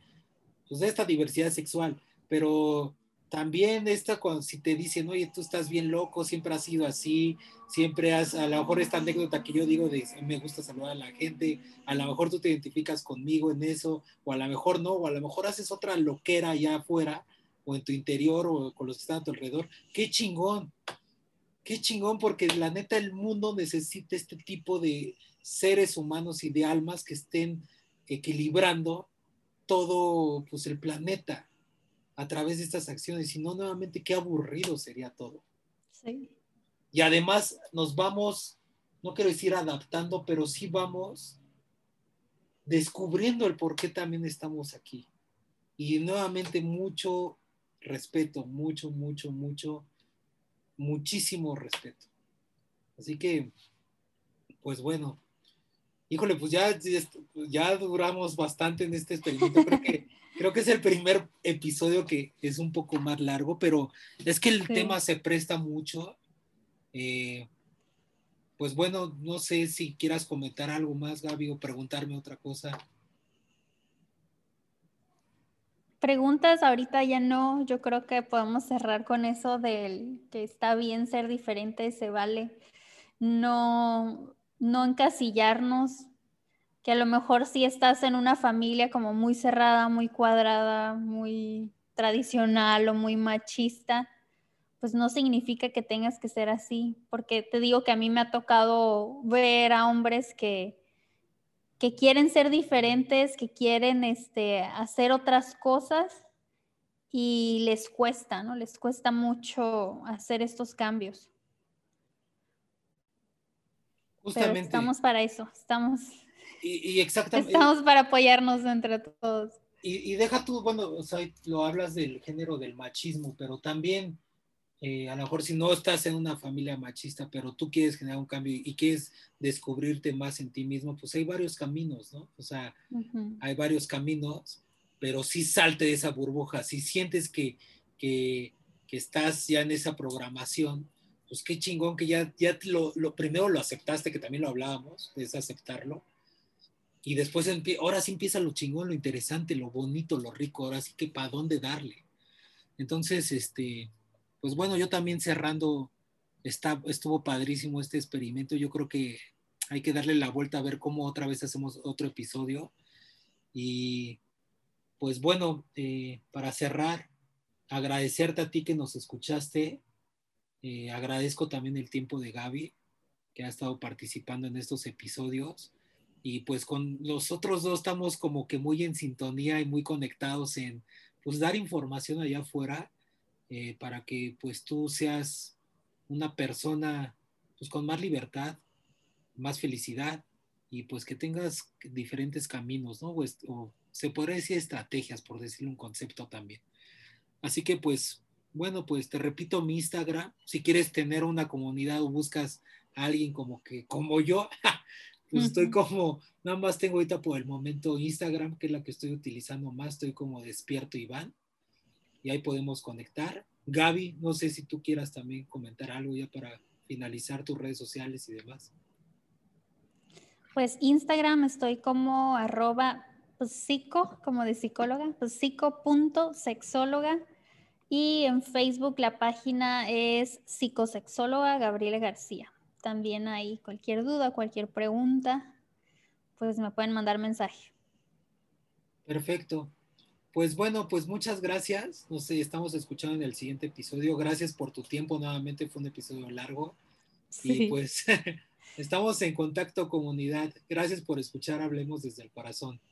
pues, de esta diversidad sexual, pero también esta cuando si te dicen, oye, tú estás bien loco, siempre has sido así, siempre has, a lo mejor esta anécdota que yo digo de me gusta saludar a la gente, a lo mejor tú te identificas conmigo en eso, o a lo mejor no, o a lo mejor haces otra loquera allá afuera, o en tu interior, o con los que están a tu alrededor. Qué chingón, qué chingón, porque la neta el mundo necesita este tipo de seres humanos y de almas que estén equilibrando todo pues el planeta a través de estas acciones, si no, nuevamente, qué aburrido sería todo. Sí. Y además nos vamos, no quiero decir adaptando, pero sí vamos descubriendo el por qué también estamos aquí. Y nuevamente mucho respeto, mucho, mucho, mucho, muchísimo respeto. Así que, pues bueno, híjole, pues ya, ya duramos bastante en este experimento. Creo que Creo que es el primer episodio que es un poco más largo, pero es que el tema se presta mucho. Eh, pues bueno, no sé si quieras comentar algo más, Gaby, o preguntarme otra cosa. Preguntas ahorita ya no, yo creo que podemos cerrar con eso del que está bien ser diferente, se vale no, no encasillarnos, que a lo mejor si estás en una familia como muy cerrada, muy cuadrada, muy tradicional o muy machista, pues no significa que tengas que ser así, porque te digo que a mí me ha tocado ver a hombres que, que quieren ser diferentes, que quieren este, hacer otras cosas y les cuesta, ¿no? Les cuesta mucho hacer estos cambios. Justamente. estamos para eso, estamos y, exactamente. Estamos para apoyarnos entre todos. Y, deja tú, bueno, o sea, lo hablas del género del machismo, pero también, eh, a lo mejor si no estás en una familia machista, pero tú quieres generar un cambio y quieres descubrirte más en ti mismo, pues hay varios caminos, ¿no? O sea, hay varios caminos, pero sí salte de esa burbuja, si sientes que, que, que estás ya en esa programación, pues qué chingón que ya, ya lo, lo, primero lo aceptaste, que también lo hablábamos, es aceptarlo, y después, ahora sí empieza lo chingón, lo interesante, lo bonito, lo rico, ahora sí que para dónde darle. Entonces, este, pues bueno, yo también cerrando, está, estuvo padrísimo este experimento. Yo creo que hay que darle la vuelta a ver cómo otra vez hacemos otro episodio. Y pues bueno, eh, para cerrar, agradecerte a ti que nos escuchaste. Eh, agradezco también el tiempo de Gaby, que ha estado participando en estos episodios y pues con los otros dos estamos como que muy en sintonía y muy conectados en pues dar información allá afuera eh, para que pues tú seas una persona pues con más libertad, más felicidad y pues que tengas diferentes caminos, ¿no? O, se podría decir estrategias, por decirle un concepto también. Así que pues bueno, pues te repito mi Instagram. Si quieres tener una comunidad o buscas a alguien como que, como yo, pues estoy como, nada más tengo ahorita por el momento Instagram, que es la que estoy utilizando más, estoy como despierto Iván. Y ahí podemos conectar. Gaby, no sé si tú quieras también comentar algo ya para finalizar tus redes sociales y demás. Pues Instagram estoy como arroba psico, como de psicóloga, psico.sexóloga. Y en Facebook la página es psicosexóloga Gabriela García. También hay cualquier duda, cualquier pregunta, pues me pueden mandar mensaje. Perfecto. Pues bueno, pues muchas gracias. No sé, estamos escuchando en el siguiente episodio. Gracias por tu tiempo. Nuevamente fue un episodio largo. Y pues estamos en contacto comunidad. Gracias por escuchar. Hablemos desde el corazón.